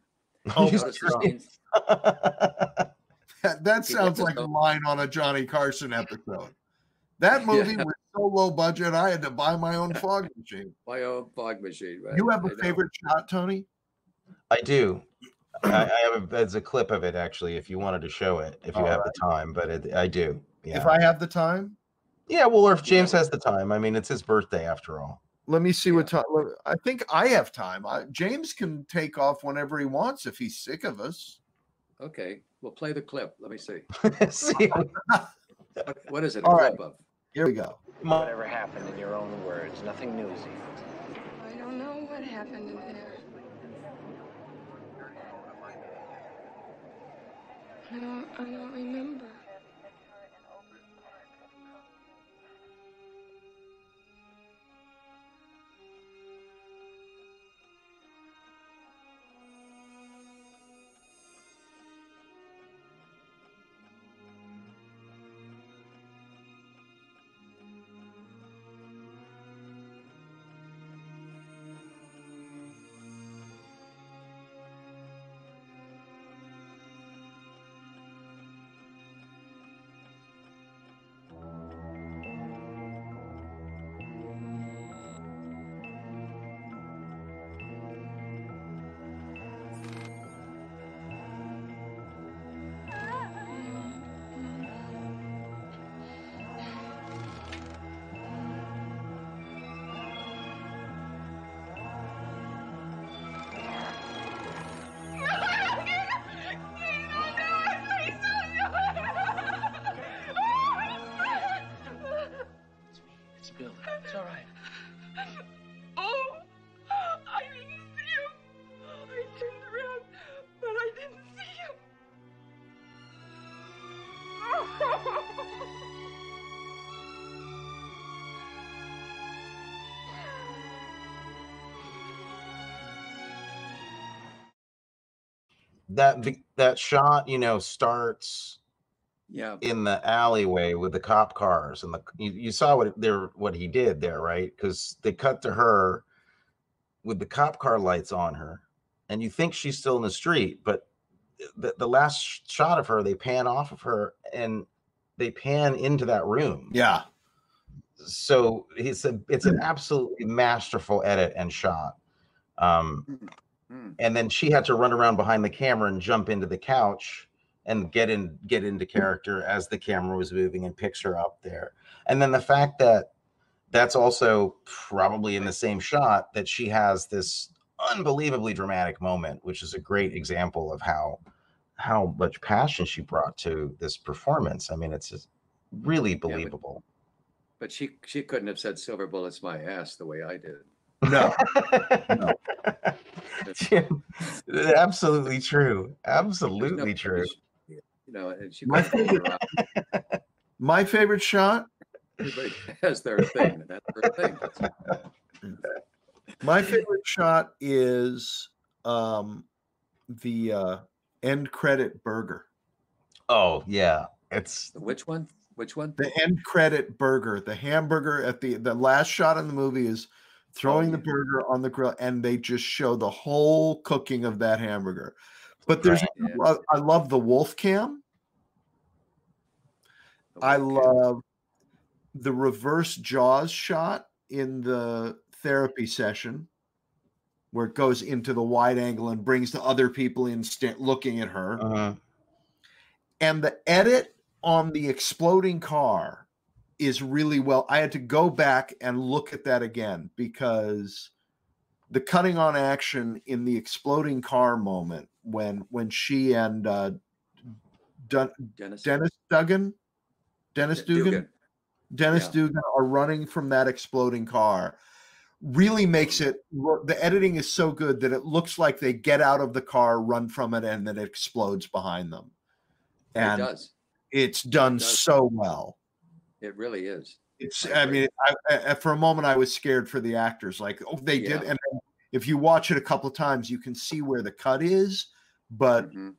Oh, You notice the scenes? that, that sounds like a line on a Johnny Carson episode. That movie Yeah. was so low budget, I had to buy my own fog machine. My own fog machine. Right? You have I a know. favorite shot, Tony? I do. I, I have a, there's a clip of it actually, if you wanted to show it, if you All have the time. But it, I do. Yeah. If I have the time, yeah. Well, or if James has the time. I mean, it's his birthday after all. let me see what time. I think I have time. I, James can take off whenever he wants if he's sick of us. Okay, we'll play the clip. Let me see. See, What, what is it? A All of? Here we go. Whatever happened in your own words, nothing newsy. I don't know what happened in there. I don't, I don't remember. That that shot you know starts Yeah. in the alleyway with the cop cars and the you, you saw what there what he did there right because they cut to her with the cop car lights on her and you think she's still in the street but the, the last shot of her they pan off of her and they pan into that room Yeah. so it's a it's an absolutely masterful edit and shot um Mm. And then she had to run around behind the camera and jump into the couch and get in get into character as the camera was moving and picks her up there and then the fact that that's also probably in the same shot that she has this unbelievably dramatic moment which is a great example of how how much passion she brought to this performance i mean it's just really believable But she she couldn't have said silver bullets my ass the way I did. No. Jim, absolutely true There's no- absolutely true You know, and she My couldn't figure out My favorite shot. everybody has their thing. That's their thing. My favorite shot is um, the uh, end credit burger. Oh yeah, it's Which one? Which one? The end credit burger, the hamburger at the the last shot in the movie is throwing the burger on the grill, and they just show the whole cooking of that hamburger. But there's, Right, I, I love the wolf cam. The I cam. love the reverse Jaws shot in the therapy session, where it goes into the wide angle and brings the other people in sta- looking at her. uh, and the edit on the exploding car is really well i had to go back and look at that again because the cutting on action in the exploding car moment when when she and uh Dun- Dennis. dennis dugan dennis dugan, Dugan. dennis yeah. dugan are running from that exploding car really makes it the editing is so good that it looks like they get out of the car run from it and then it explodes behind them It and does. it's done does. so well. It really is. It's. I I, mean, I, I, for a moment, I was scared for the actors. Like, oh, they did. And if you watch it a couple of times, you can see where the cut is, but Mhm.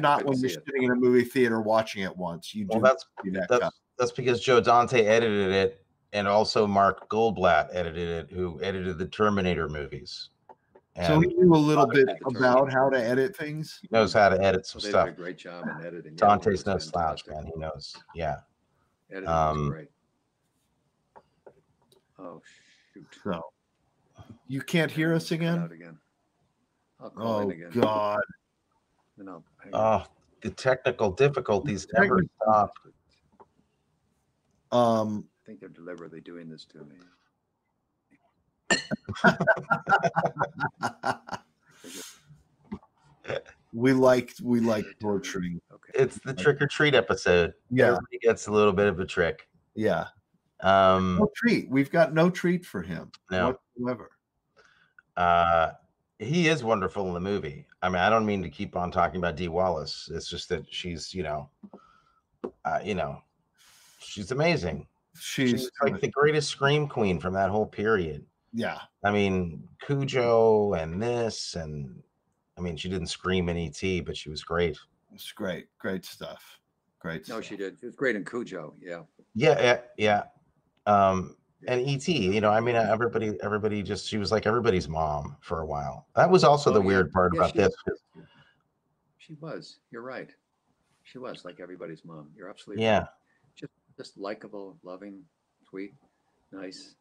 Not when you're it. sitting in a movie theater watching it once. You well do that's see that that's cut. that's because Joe Dante edited it and also Mark Goldblatt edited it who edited the Terminator movies So and he knew a little bit about how to edit things. he knows how to edit some they stuff did a great job in editing. Dante's was no slouch man he knows yeah Editing Um, was great. Oh shoot! So you can't hear us again. Again. I'll call Oh in again. God! Then I'll hang on. oh the technical difficulties never Technical- stop Um, I think they're deliberately doing this to me. we like we like torturing. It's the trick or treat episode Yeah. everybody gets a little bit of a trick Yeah, um no treat. We've got no treat for him No. whatsoever. uh he is wonderful in the movie i mean i don't mean to keep on talking about dee wallace it's just that she's you know uh, you know she's amazing She's, she's like the greatest scream queen from that whole period yeah. i mean cujo and this and i mean she didn't scream in et but she was great It's great, great stuff. Great. No, stuff. she did. She was great in Cujo. Yeah. yeah yeah yeah um and et you know i mean everybody everybody just she was like everybody's mom for a while that was also Oh, the yeah. weird part Yeah, about she- this 'cause- She was. You're right. She was like everybody's mom. You're absolutely yeah right. Just just likable, loving, sweet, nice.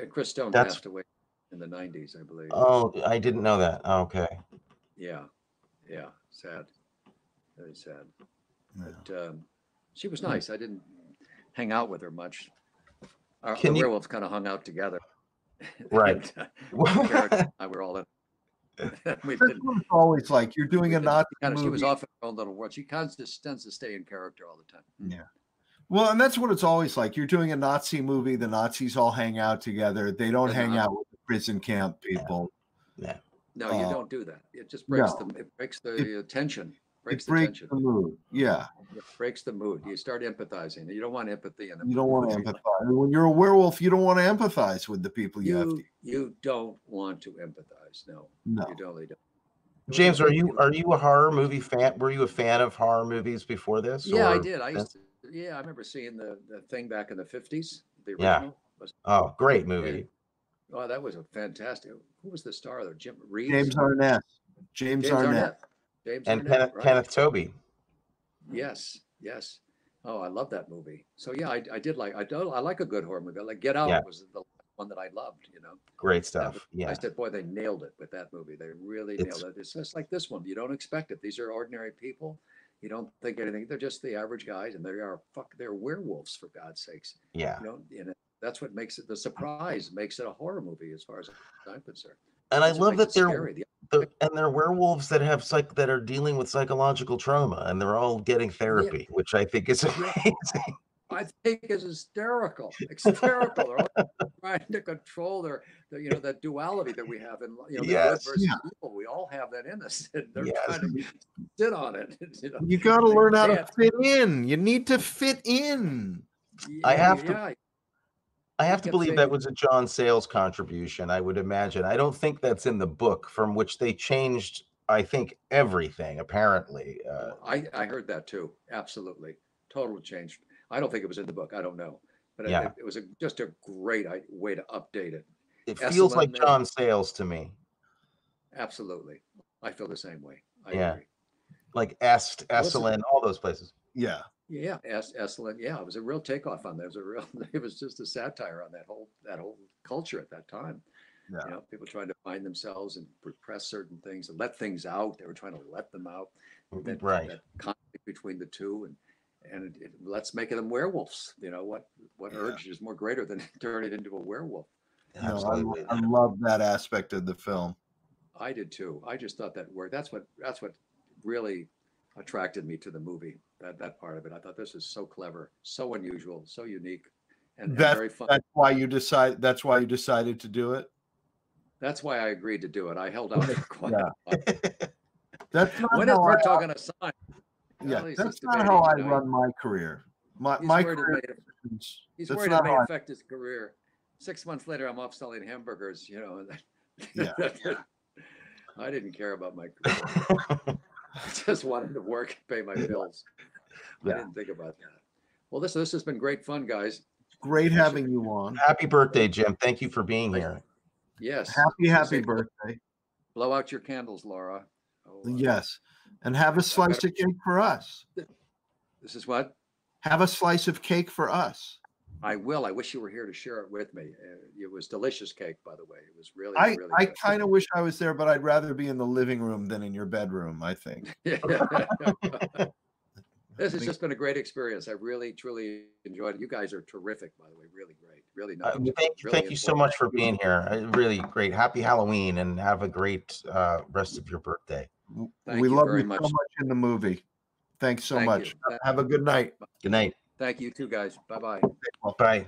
And Chris Stone That's- passed away in the 90s, I believe. oh i didn't know that okay Yeah. Yeah. Sad. Very sad. Yeah. But um, she was nice. I didn't hang out with her much. Our, Can the you- werewolves kind of hung out together. Right. And, uh, Garrett and I were all in. we That's did. what it's always like. You're doing a we Nazi kind of, she was off in her own little world. She kind of tends to stay in character all the time. Yeah. Well, and that's what it's always like. You're doing a Nazi movie, the Nazis all hang out together. They don't They're hang not. out with the prison camp people. Yeah. No, you Uh, don't do that. It just breaks no. the it breaks the uh, tension. Breaks It the breaks tension. the mood. Yeah. It breaks the mood. You start empathizing. You don't want empathy in a You don't want to movie. empathize. When you're a werewolf, you don't want to empathize with the people you, have to. you don't want to empathize. No, No. you totally don't. James, are you are you a horror movie fan? Were you a fan of horror movies before this? Yeah, I did. I used to. Yeah, I remember seeing the, the thing back in the fifties. The Yeah. original. Was, Oh, great movie. oh, that was a fantastic. Who was the star there? Jim Reeves. James Arnett. James, James Arnett. Arnett. James And Arnett, Kenneth, right. Kenneth Tobey. Mm-hmm. Yes, yes. Oh, I love that movie. So yeah, I, I did like I do I like a good horror movie. Like Get Out Yeah. was the one that I loved. You know, Great stuff. was- I said, boy, they nailed it with that movie. They really It's- nailed it. It's just like this one. You don't expect it. These are ordinary people. You don't think anything. They're just the average guys, and they are fuck. They're werewolves for God's sakes. Yeah. You know, and it- that's what makes it the surprise makes it a horror movie as far as I'm concerned. And I That's what love that it they're scary. The- the, and they're werewolves that have psych that are dealing with psychological trauma and they're all getting therapy, which I think is amazing. I think is hysterical, hysterical. They're all trying to control their, the, you know, that duality that we have in, you know, the Yes. versus Yeah. evil. We all have that in us, and they're Yes. trying to sit on it. You, know? You got to They learn how to can't. fit in. You need to fit in. I Yeah, have to- yeah. I have to believe that was a John Sayles contribution, I would imagine. I don't think that's in the book from which they changed, I think, everything, apparently. Uh, I, I heard that too. Absolutely. Total change. I don't think it was in the book. I don't know. But Yeah. it, it was a, just a great i- way to update it. it feels like John Sayles to me. Absolutely. I feel the same way. I Yeah. agree. Like Est, Listen- Esalen, all those places. Yeah. Yeah, Es- Esalen. Yeah, it was a real takeoff on that. It was a real. It was just a satire on that whole that whole culture at that time. Yeah. You know, people trying to find themselves and repress certain things and let things out. They were trying to let them out. Mm-hmm. That, Right. That conflict between the two, and and it, it, let's make them werewolves. You know what? What Yeah. urge is more greater than turn it into a werewolf? No, Absolutely. I, I love that aspect of the film. I did too. I just thought that worked. That's what that's what really attracted me to the movie. That that part of it. I thought this is so clever, so unusual, so unique, and, and That's very fun. that's why you decide. That's why you decided to do it. That's why I agreed to do it. I held out for quite a while. That's not When is how I, Murtaugh going to sign? yeah, Well, that's not how I you know, run my career. My He's my worried career. He's worried it may I- affect his career. Six months later, I'm off selling hamburgers. You know, Yeah. I didn't care about my career. I just wanted to work and pay my bills. I didn't think about that. Well, this this has been great fun, guys. Great having you on. Happy birthday, Jim. Thank you for being here. Yes. Happy happy safe. birthday. Blow out your candles, Laura. Oh, uh, Yes, and have a slice of cake for us. This is what Have a slice of cake for us. I will. I wish you were here to share it with me. Uh, it was delicious cake, by the way. It was really, I really I good. kind of wish I was there, but I'd rather be in the living room than in your bedroom. I think. this has just been a great experience. I really, truly enjoyed it. You guys are terrific, by the way. Really great. Really Uh, nice. thank you, really thank you so much for being here. Uh, Really great. Happy Halloween and have a great uh, rest of your birthday. Thank we you love very you much. so much in the movie. Thanks so Thank much. you. Have a good night. Good night. Thank you, too, guys. Bye bye. Bye.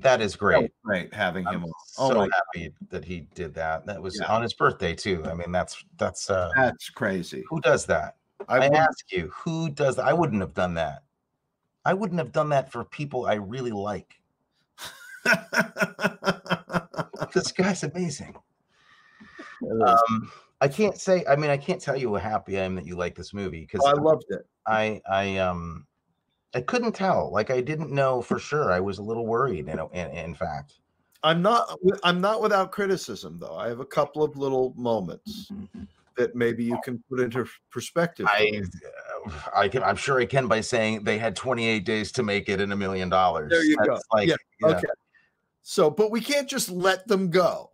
That is That was great. great having him I'm on. Oh so my, happy that he did that. That was Yeah. on his birthday too. I mean, that's that's uh that's crazy. who does that? I I, ask you, who does that? I wouldn't have done that. I wouldn't have done that for people I really like. This guy's amazing. Um, I can't say. I mean, I can't tell you how happy I am that you like this movie because Oh, I loved it. I I um I couldn't tell. Like I didn't know for sure. I was a little worried. You know, in, in fact. I'm not. I'm not without criticism, though. I have a couple of little moments that maybe you can put into perspective. I I can. I'm sure I can by saying they had 28 days to make it in a million dollars. There you go. Like, Yeah, you know. Okay. So, but we can't just let them go.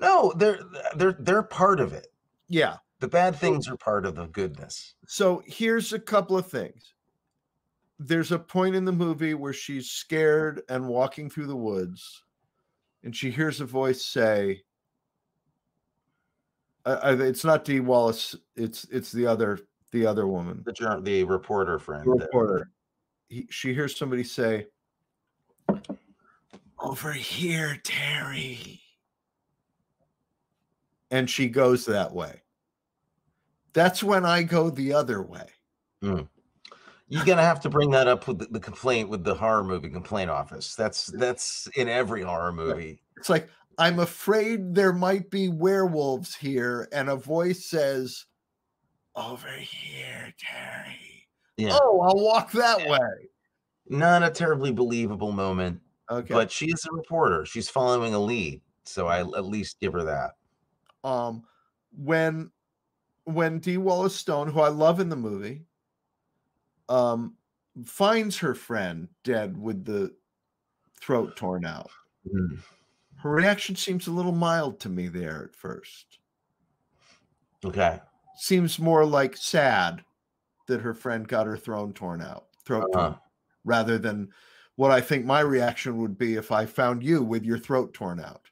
No, they're they're they're part of it. Yeah. The bad things are part of the goodness. So here's a couple of things. There's a point in the movie where she's scared and walking through the woods, and she hears a voice say, uh, "It's not Dee Wallace. It's it's the other the other woman, the the reporter friend. the reporter. He, she hears somebody say, "Over here, Terry," and she goes that way. That's when I go the other way. Mm. You're gonna have to bring that up with the, the complaint with the horror movie complaint office. That's that's in every horror movie. It's like, I'm afraid there might be werewolves here. And a voice says, Over here, Terry. Yeah. Oh, I'll walk that way. Not a terribly believable moment, Okay. but she is a reporter. She's following a lead, so I at least give her that. Um, when when Dee Wallace Stone, who I love in the movie, um, finds her friend dead with the throat torn out, Mm. her reaction seems a little mild to me there at first. Okay. Seems more like sad that her friend got her throat torn out, throat Uh-huh. rather than what I think my reaction would be if I found you with your throat torn out.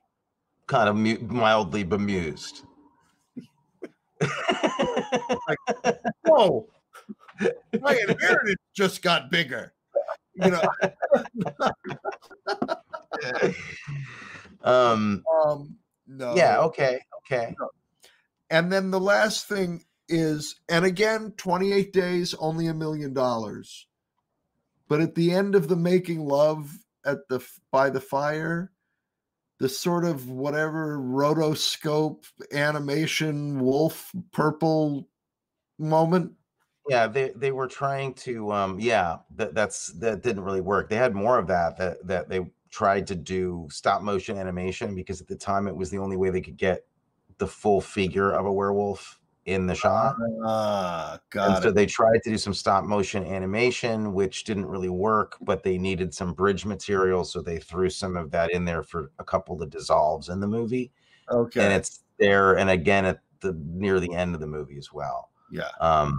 Kind of mu- mildly bemused. like, Whoa, my inheritance just got bigger. You know, um. um, no. Yeah. Okay. Okay. And then the last thing is, and again, 28 days, only a million dollars. But at the end of the making love at the by the fire, the sort of whatever rotoscope animation wolf purple moment. Yeah, they they were trying to um yeah, that that's that didn't really work. They had more of that that that they tried to do stop motion animation because at the time it was the only way they could get the full figure of a werewolf in the shot. Ah, And got so they tried to do some stop motion animation, which didn't really work, but they needed some bridge material, so they threw some of that in there for a couple of dissolves in the movie. Okay. And it's there and again at the near the end of the movie as well. yeah. Um,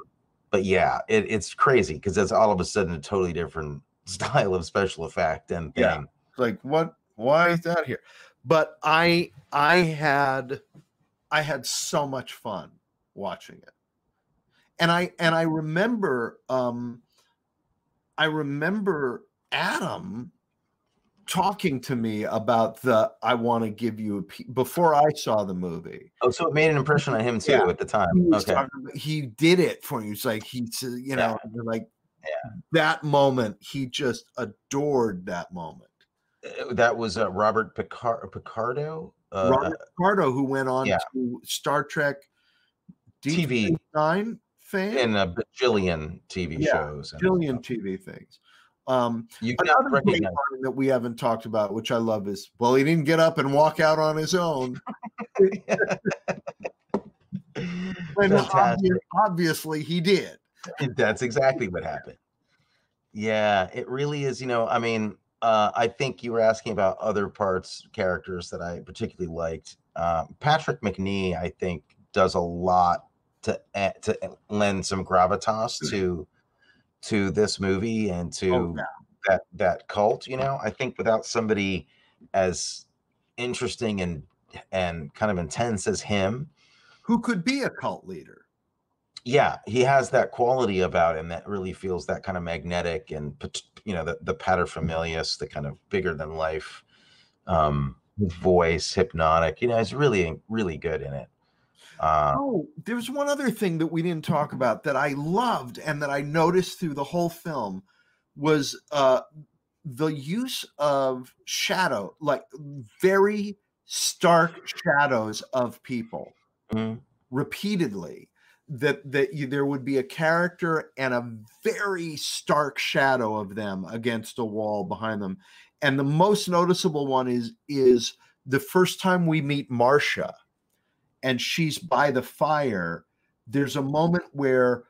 but yeah, it, it's crazy because it's all of a sudden a totally different style of special effect and thing. Yeah. Like what why is that here but i i had i had so much fun watching it and i and i remember um i remember adam talking to me about the i want to give you a pe- before i saw the movie Oh, so it made an impression on him too Yeah. at the time. he, Okay. talking he did it for you it's like he said you know like Yeah. that moment he just adored that moment Uh, That was uh, Robert Picard- Picardo. Uh, Robert Picardo, who went on yeah. to Star Trek TV. Nine fame, in a bajillion TV Yeah, shows. and billion TV things. Um, You another line that we haven't talked about, which I love, is well, he didn't get up and walk out on his own. when Fantastic. obvi- obviously he did. That's exactly what happened. Yeah, it really is. You know, I mean, uh, I think you were asking about other parts, characters that I particularly liked. Uh, Patrick Macnee, I think, does a lot to a- to lend some gravitas to to this movie and to Oh, yeah. that that cult. You know, I think without somebody as interesting and and kind of intense as him, Who could be a cult leader? yeah he has that quality about him that really feels that kind of magnetic and you know the, the paterfamilias the kind of bigger than life um voice hypnotic you know he's really really good in it uh Oh, there's one other thing that we didn't talk about that I loved and that I noticed through the whole film was uh the use of shadow, like very stark shadows of people mhm. repeatedly. That that you, there would be a character and a very stark shadow of them against a wall behind them. And the most noticeable one is is the first time we meet Marcia and she's by the fire, there's a moment where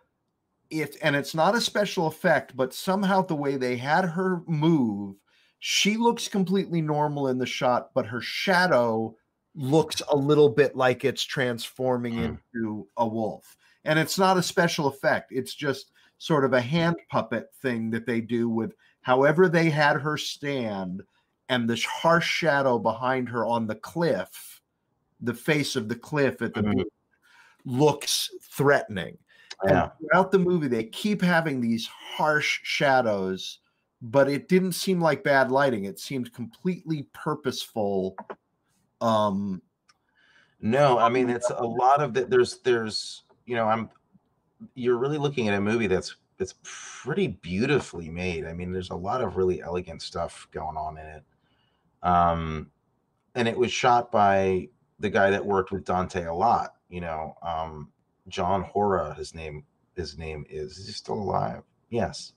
it and it's not a special effect, but somehow the way they had her move, she looks completely normal in the shot, but her shadow looks a little bit like it's transforming Hmm. into a wolf. And it's not a special effect, it's just sort of a hand puppet thing that they do with however they had her stand and this harsh shadow behind her on the cliff the face of the cliff at the Mhm. beach looks threatening Yeah. And throughout the movie, they keep having these harsh shadows, but it didn't seem like bad lighting. It seemed completely purposeful. Um, No, I mean it's a lot of that. There's there's you know I'm you're really looking at a movie that's it's pretty beautifully made. I mean, there's a lot of really elegant stuff going on in it. Um, and it was shot by the guy that worked with Dante a lot. You know, um, John Hora. His name his name is. Is he still alive? Yes.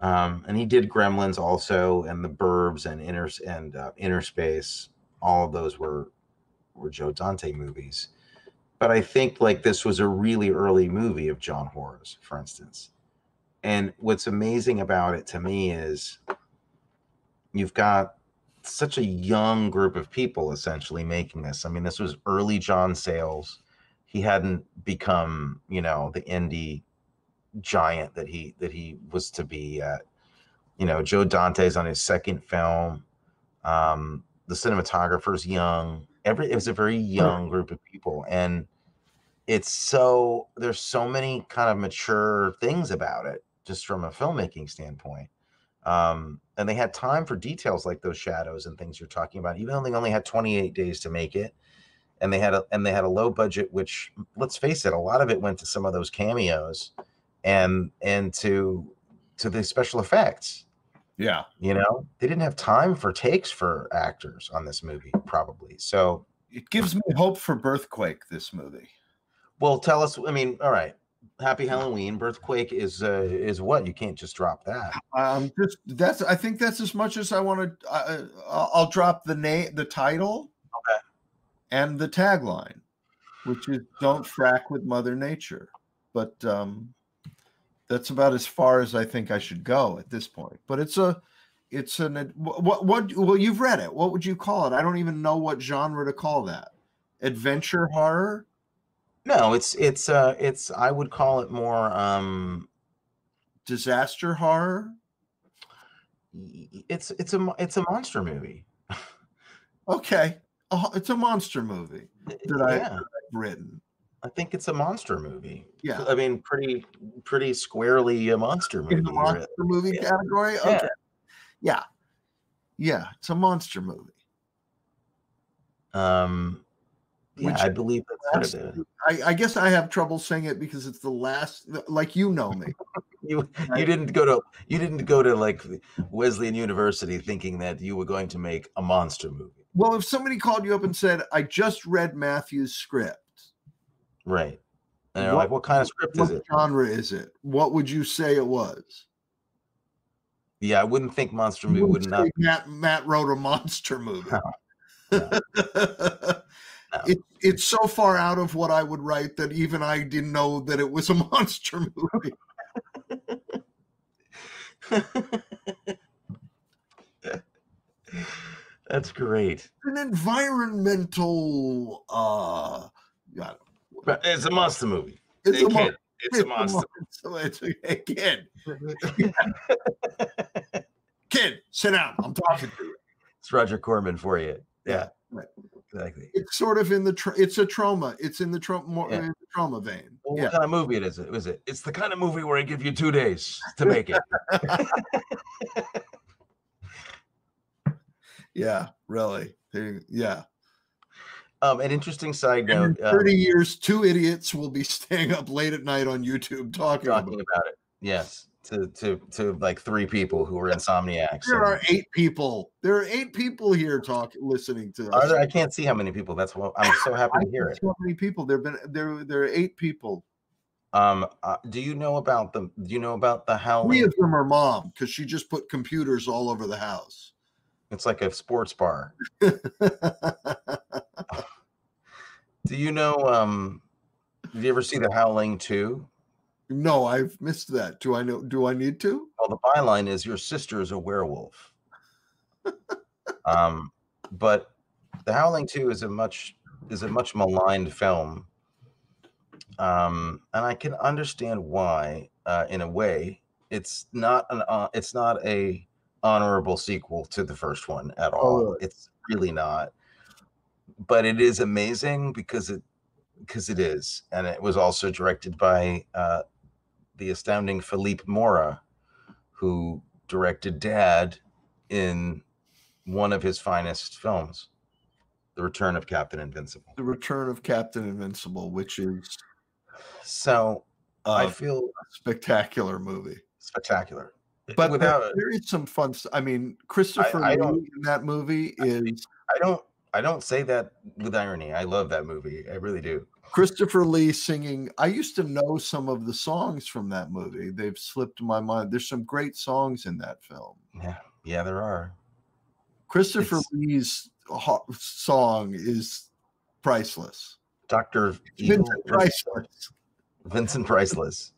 Um, and he did Gremlins also, and The Burbs, and Inner and uh, Inner Space. All of those were were Joe Dante movies. But I think like this was a really early movie of John Hora's, for instance. And what's amazing about it to me is you've got such a young group of people essentially making this. I mean, this was early John Sayles. He hadn't become, you know, the indie giant that he that he was to be at. You know, Joe Dante's on his second film. Um, the cinematographer's young. Every it was a very young group of people, and it's so there's so many kind of mature things about it, just from a filmmaking standpoint. Um, and they had time for details like those shadows and things you're talking about, even though they only had 28 days to make it. And they had a and they had a low budget, which let's face it, a lot of it went to some of those cameos and and to to the special effects. yeah. You know, they didn't have time for takes for actors on this movie, probably. So, It gives me hope for Birthquake, this movie. well, tell us. I mean, all right, Happy Halloween, Birthquake is uh, is what you can't just drop that. Um, just that's I think that's as much as I want to. Uh, I'll drop the name, the title, Okay. and the tagline, which is "Don't frack with Mother Nature." But um, that's about as far as I think I should go at this point. But it's a, it's an what what, what well you've read it. What would you call it? I don't even know what genre to call that. Adventure horror. No, it's it's uh it's I would call it more um disaster horror. it's it's a it's a monster movie. Okay, oh, it's a monster movie that I, Yeah. I've written. I think it's a monster movie. Yeah. I mean, pretty pretty squarely a monster movie. in the really. monster movie Yeah. category. Yeah. Okay. Yeah. Yeah, it's a monster movie. Um, yeah, Which I believe that's what it is. I, I guess I have trouble saying it because it's the last like you know me. You you didn't go to you didn't go to like Wesleyan University thinking that you were going to make a monster movie, Well, if somebody called you up and said, I just read Matthew's script, right? And they're What- like, "What kind of script is it?" genre is it? What would you say it was? Yeah, I wouldn't think monster movie would wouldn't Matt Matt wrote a monster movie. No. It, it's so far out of what I would write that even I didn't know that it was a monster movie. That's great. An environmental uh it's a monster movie. it's Hey, a mon- kid, it's a monster. mon- It's a, kid. kid, sit down. I'm talking to you. It's Roger Corman for you. Yeah, Right. Exactly. It's sort of in the tra- it's a Troma. It's in the Troma more Yeah. in the Troma vein. Well, yeah. What kind of movie it is? It is it? It's the kind of movie where I give you two days to make it. Yeah, really. Yeah. um, an interesting side note. in um, 30 years, two idiots will be staying up late at night on YouTube talking, talking about it. about it. Yes, to to to like three people who were insomniacs. There are eight people. There are eight people here talking, listening to us. there? I can't see how many people. That's what I'm so happy to hear it. How many people? There've been there. There are eight people. Um, uh, do you know about the? Do you know about the Three Howling? of them are mom because she just put computers all over the house. It's like a sports bar. Do you know? Um, did you ever see the Howling two? No, I've missed that. Do I know? Do I need to? Well, the byline is your sister is a werewolf. um, but the Howling Two is a much is a much maligned film, um, and I can understand why. Uh, in a way, it's not an uh, it's not a honorable sequel to the first one at all. really? It's really not. But it is amazing because it because it is, and it was also directed by uh, the astounding Philippe Mora, who directed Dad in one of his finest films, The Return of Captain Invincible. The Return of Captain Invincible, which is So I feel spectacular movie. spectacular. But there- without, there is some fun. I mean, Christopher I Lee don't- in that movie is I don't, I don't say that with irony. I love that movie. I really do. Christopher Lee singing. I used to know some of the songs from that movie. They've slipped my mind. There's some great songs in that film. Yeah, yeah, there are. Christopher It's- Lee's song is priceless. Doctor Vincent priceless. Vincent Priceless.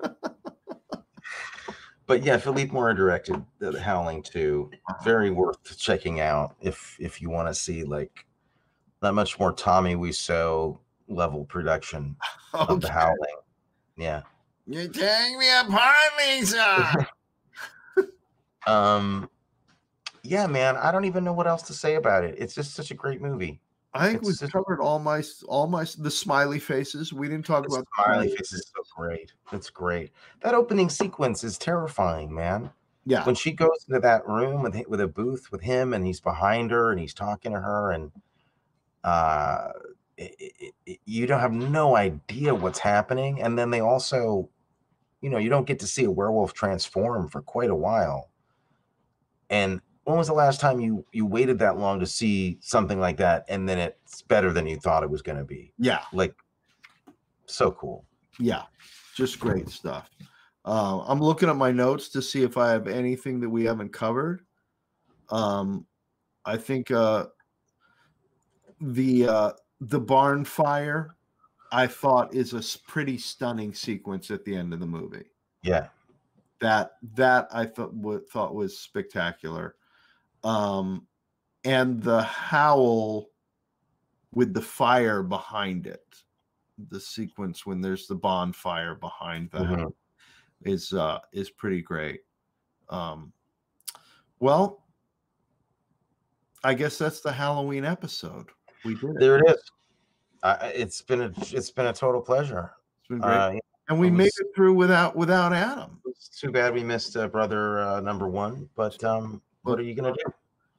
but yeah, Philippe Mora directed The Howling 2. Very worth checking out if if you want to see like that much more Tommy Wiseau level production of The Howling. Yeah. You take me apart, Lisa. Um yeah, man, I don't even know what else to say about it. It's just such a great movie. I think It's we've just- covered all my all my the smiley faces. We didn't talk The about smiley faces. is so great. that's great. That opening sequence is terrifying, man. Yeah, when she goes into that room with with a booth with him and he's behind her and he's talking to her and uh it, it, it- you don't have no idea what's happening and then they also you know you don't get to see a werewolf transform for quite a while and when was the last time you you waited that long to see something like that and then it's better than you thought it was going to be yeah, like so cool yeah, just great stuff. Uh, I'm looking at my notes to see if I have anything that we haven't covered. Um, I think uh, the uh, the barn fire I thought is a pretty stunning sequence at the end of the movie. yeah that that I thought thought was spectacular. Um, and the howl with the fire behind it, the sequence when there's the bonfire behind the Mhm. is uh is pretty great. Um, well, I guess that's the Halloween episode. We did it. there it is I I- it's been a it's been a total pleasure It's been great. uh, and we it made it through without without Adam. It's too bad we missed uh, brother uh, number one, but um, what are you gonna do?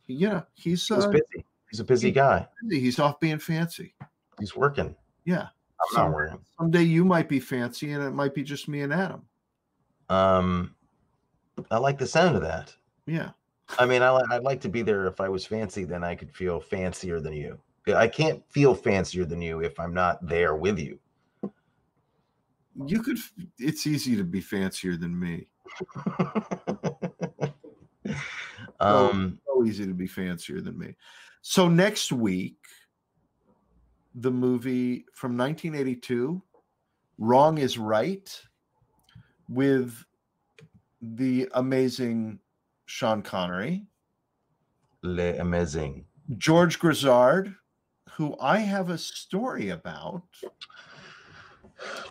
Yeah, he's He's uh, busy. He's a busy guy. busy. he's off being fancy. He's working. Yeah. I'm Some- not working. Someday you might be fancy and it might be just me and Adam. Um, I like the sound of that. Yeah. I mean, I, I'd like to be there if I was fancy. Then I could feel fancier than you. I can't feel fancier than you if I'm not there with you. You could. It's easy to be fancier than me. um, So easy to be fancier than me. So next week, the movie from 1982, Wrong is Right, with the amazing Sean Connery, le amazing. George Grizzard, who I have a story about.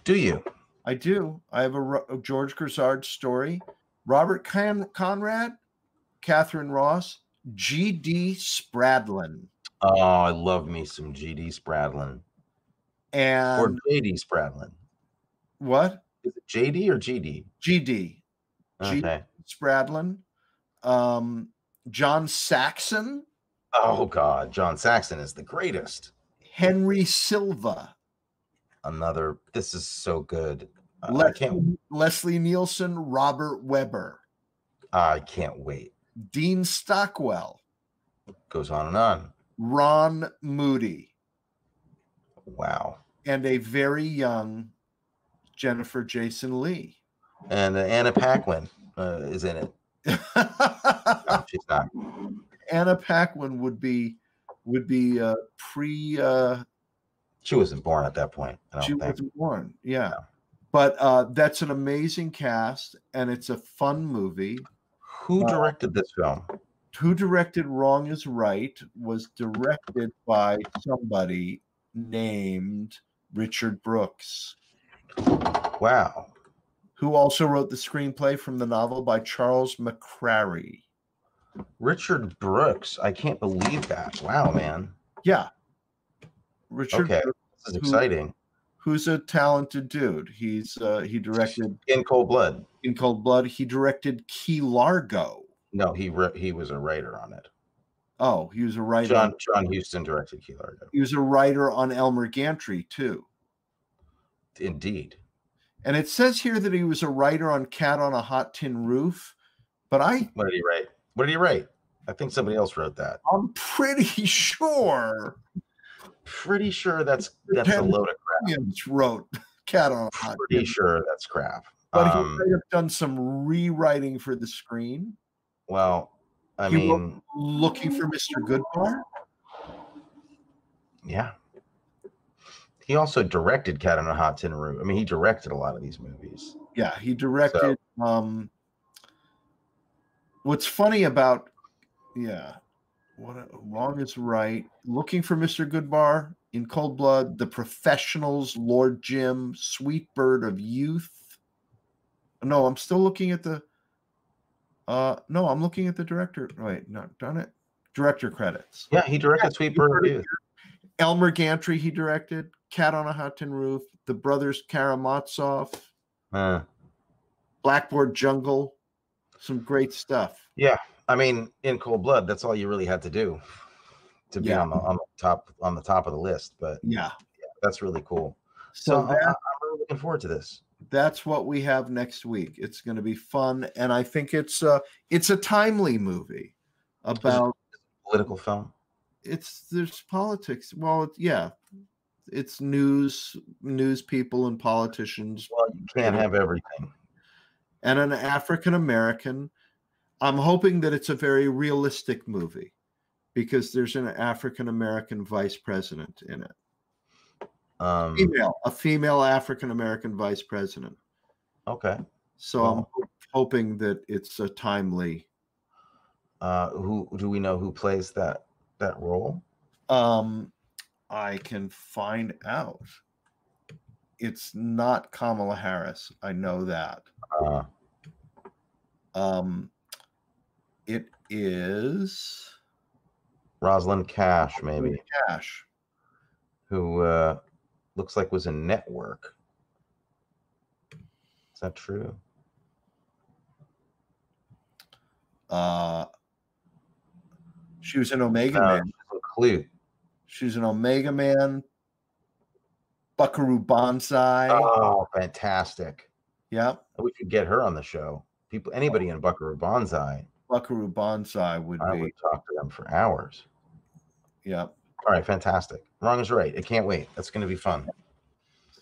Do you? I do. I have a, a George Grizzard story. Robert Con- Conrad, Katharine Ross, G.D. Spradlin, Oh, I love me some GD Spradlin and or JD Spradlin. what? Is it JD or GD? G.D. Okay. Spradlin, um, John Saxon, Oh God, John Saxon is the greatest. Henry Silva, Another. This is so good. I- I can't. Leslie Nielsen, Robert Webber, I can't wait. Dean Stockwell, Goes on and on. Ron Moody, Wow. and a very young Jennifer Jason Lee. And uh, Anna Paquin uh, is in it. No, she's not. Anna Paquin would be would be uh, pre uh, She wasn't born at that point. I she think. wasn't born. Yeah, but uh, that's an amazing cast, and it's a fun movie. Who Uh, directed this film? Who directed Wrong is Right was directed by somebody named Richard Brooks, Wow. who also wrote the screenplay from the novel by Charles McCarry. Richard Brooks. I can't believe that. Wow, man. Yeah, Richard. Okay. Brooks is who- exciting. who's a talented dude. He's uh, he directed In Cold Blood. In Cold Blood. He directed Key Largo. No, he he was a writer on it. Oh, he was a writer. John John Huston directed Key Largo. he was a writer on Elmer Gantry too. Indeed. And it says here that he was a writer on Cat on a Hot Tin Roof, but I What did he write? What did he write? I think somebody else wrote that. I'm pretty sure Pretty sure that's that's a load of crap. Williams wrote Cat on a Hot Pretty sure that's crap. But he Um, might have done some rewriting for the screen. well, I He mean, Looking for Mr. Goodbar. yeah. He also directed Cat on a Hot Tin Roof. I mean, he directed a lot of these movies. Yeah, he directed. Um, what's funny about, yeah, what wrong is right. Looking for Mr. Goodbar in Cold Blood, The Professionals, Lord Jim, Sweet Bird of Youth. No, I'm still looking at the. Uh, no, I'm looking at the director. Wait, not done it. Director credits. Yeah, he directed Sweet Bird of Youth. Elmer Gantry, he directed. Cat on a Hot Tin Roof. The Brothers Karamazov. Uh, Blackboard Jungle. Some great stuff. yeah, I mean, in Cold Blood, that's all you really had to do to be Yeah. on the on the top on the top of the list. But Yeah. that's really cool. So So that- I'm really looking forward to this. that's what we have next week. It's going to be fun, and I think it's uh it's a timely movie about Political film. it's there's politics. Well, yeah, it's news, news people and politicians. Well, you can't have everything. And an African American. I'm hoping that it's a very realistic movie because there's an African American vice president in it. Um, Female, a female African American vice president. okay. So I'm ho- hoping that it's a timely. Uh, who do we know who plays that that role? Um, I can find out. It's not Kamala Harris. I know that. Uh, Um, it is Rosalind Cash, maybe, Cash. who uh, looks like was in Network. Is that true? Uh, she was an Omega No, Man. she's Clue. She was an Omega Man. Buckaroo Banzai. Oh, fantastic! Yep. We could get her on the show. People, anybody in Buckaroo Banzai, Buckaroo Banzai would I be. would talk to them for hours. Yep. All right, fantastic. Wrong is right. I can't wait. That's going to be fun.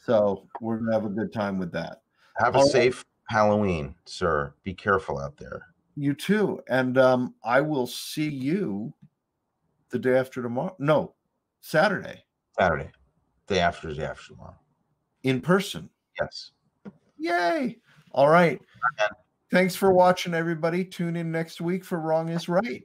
So we're gonna have a good time with that. Have a All right. safe Halloween, sir. Be careful out there. You too. And um, I will see you the day after tomorrow. No, Saturday Saturday, day after, day after tomorrow. in person. Yes. Yay. All right. Thanks for watching, everybody. Tune in next week for Wrong is Right.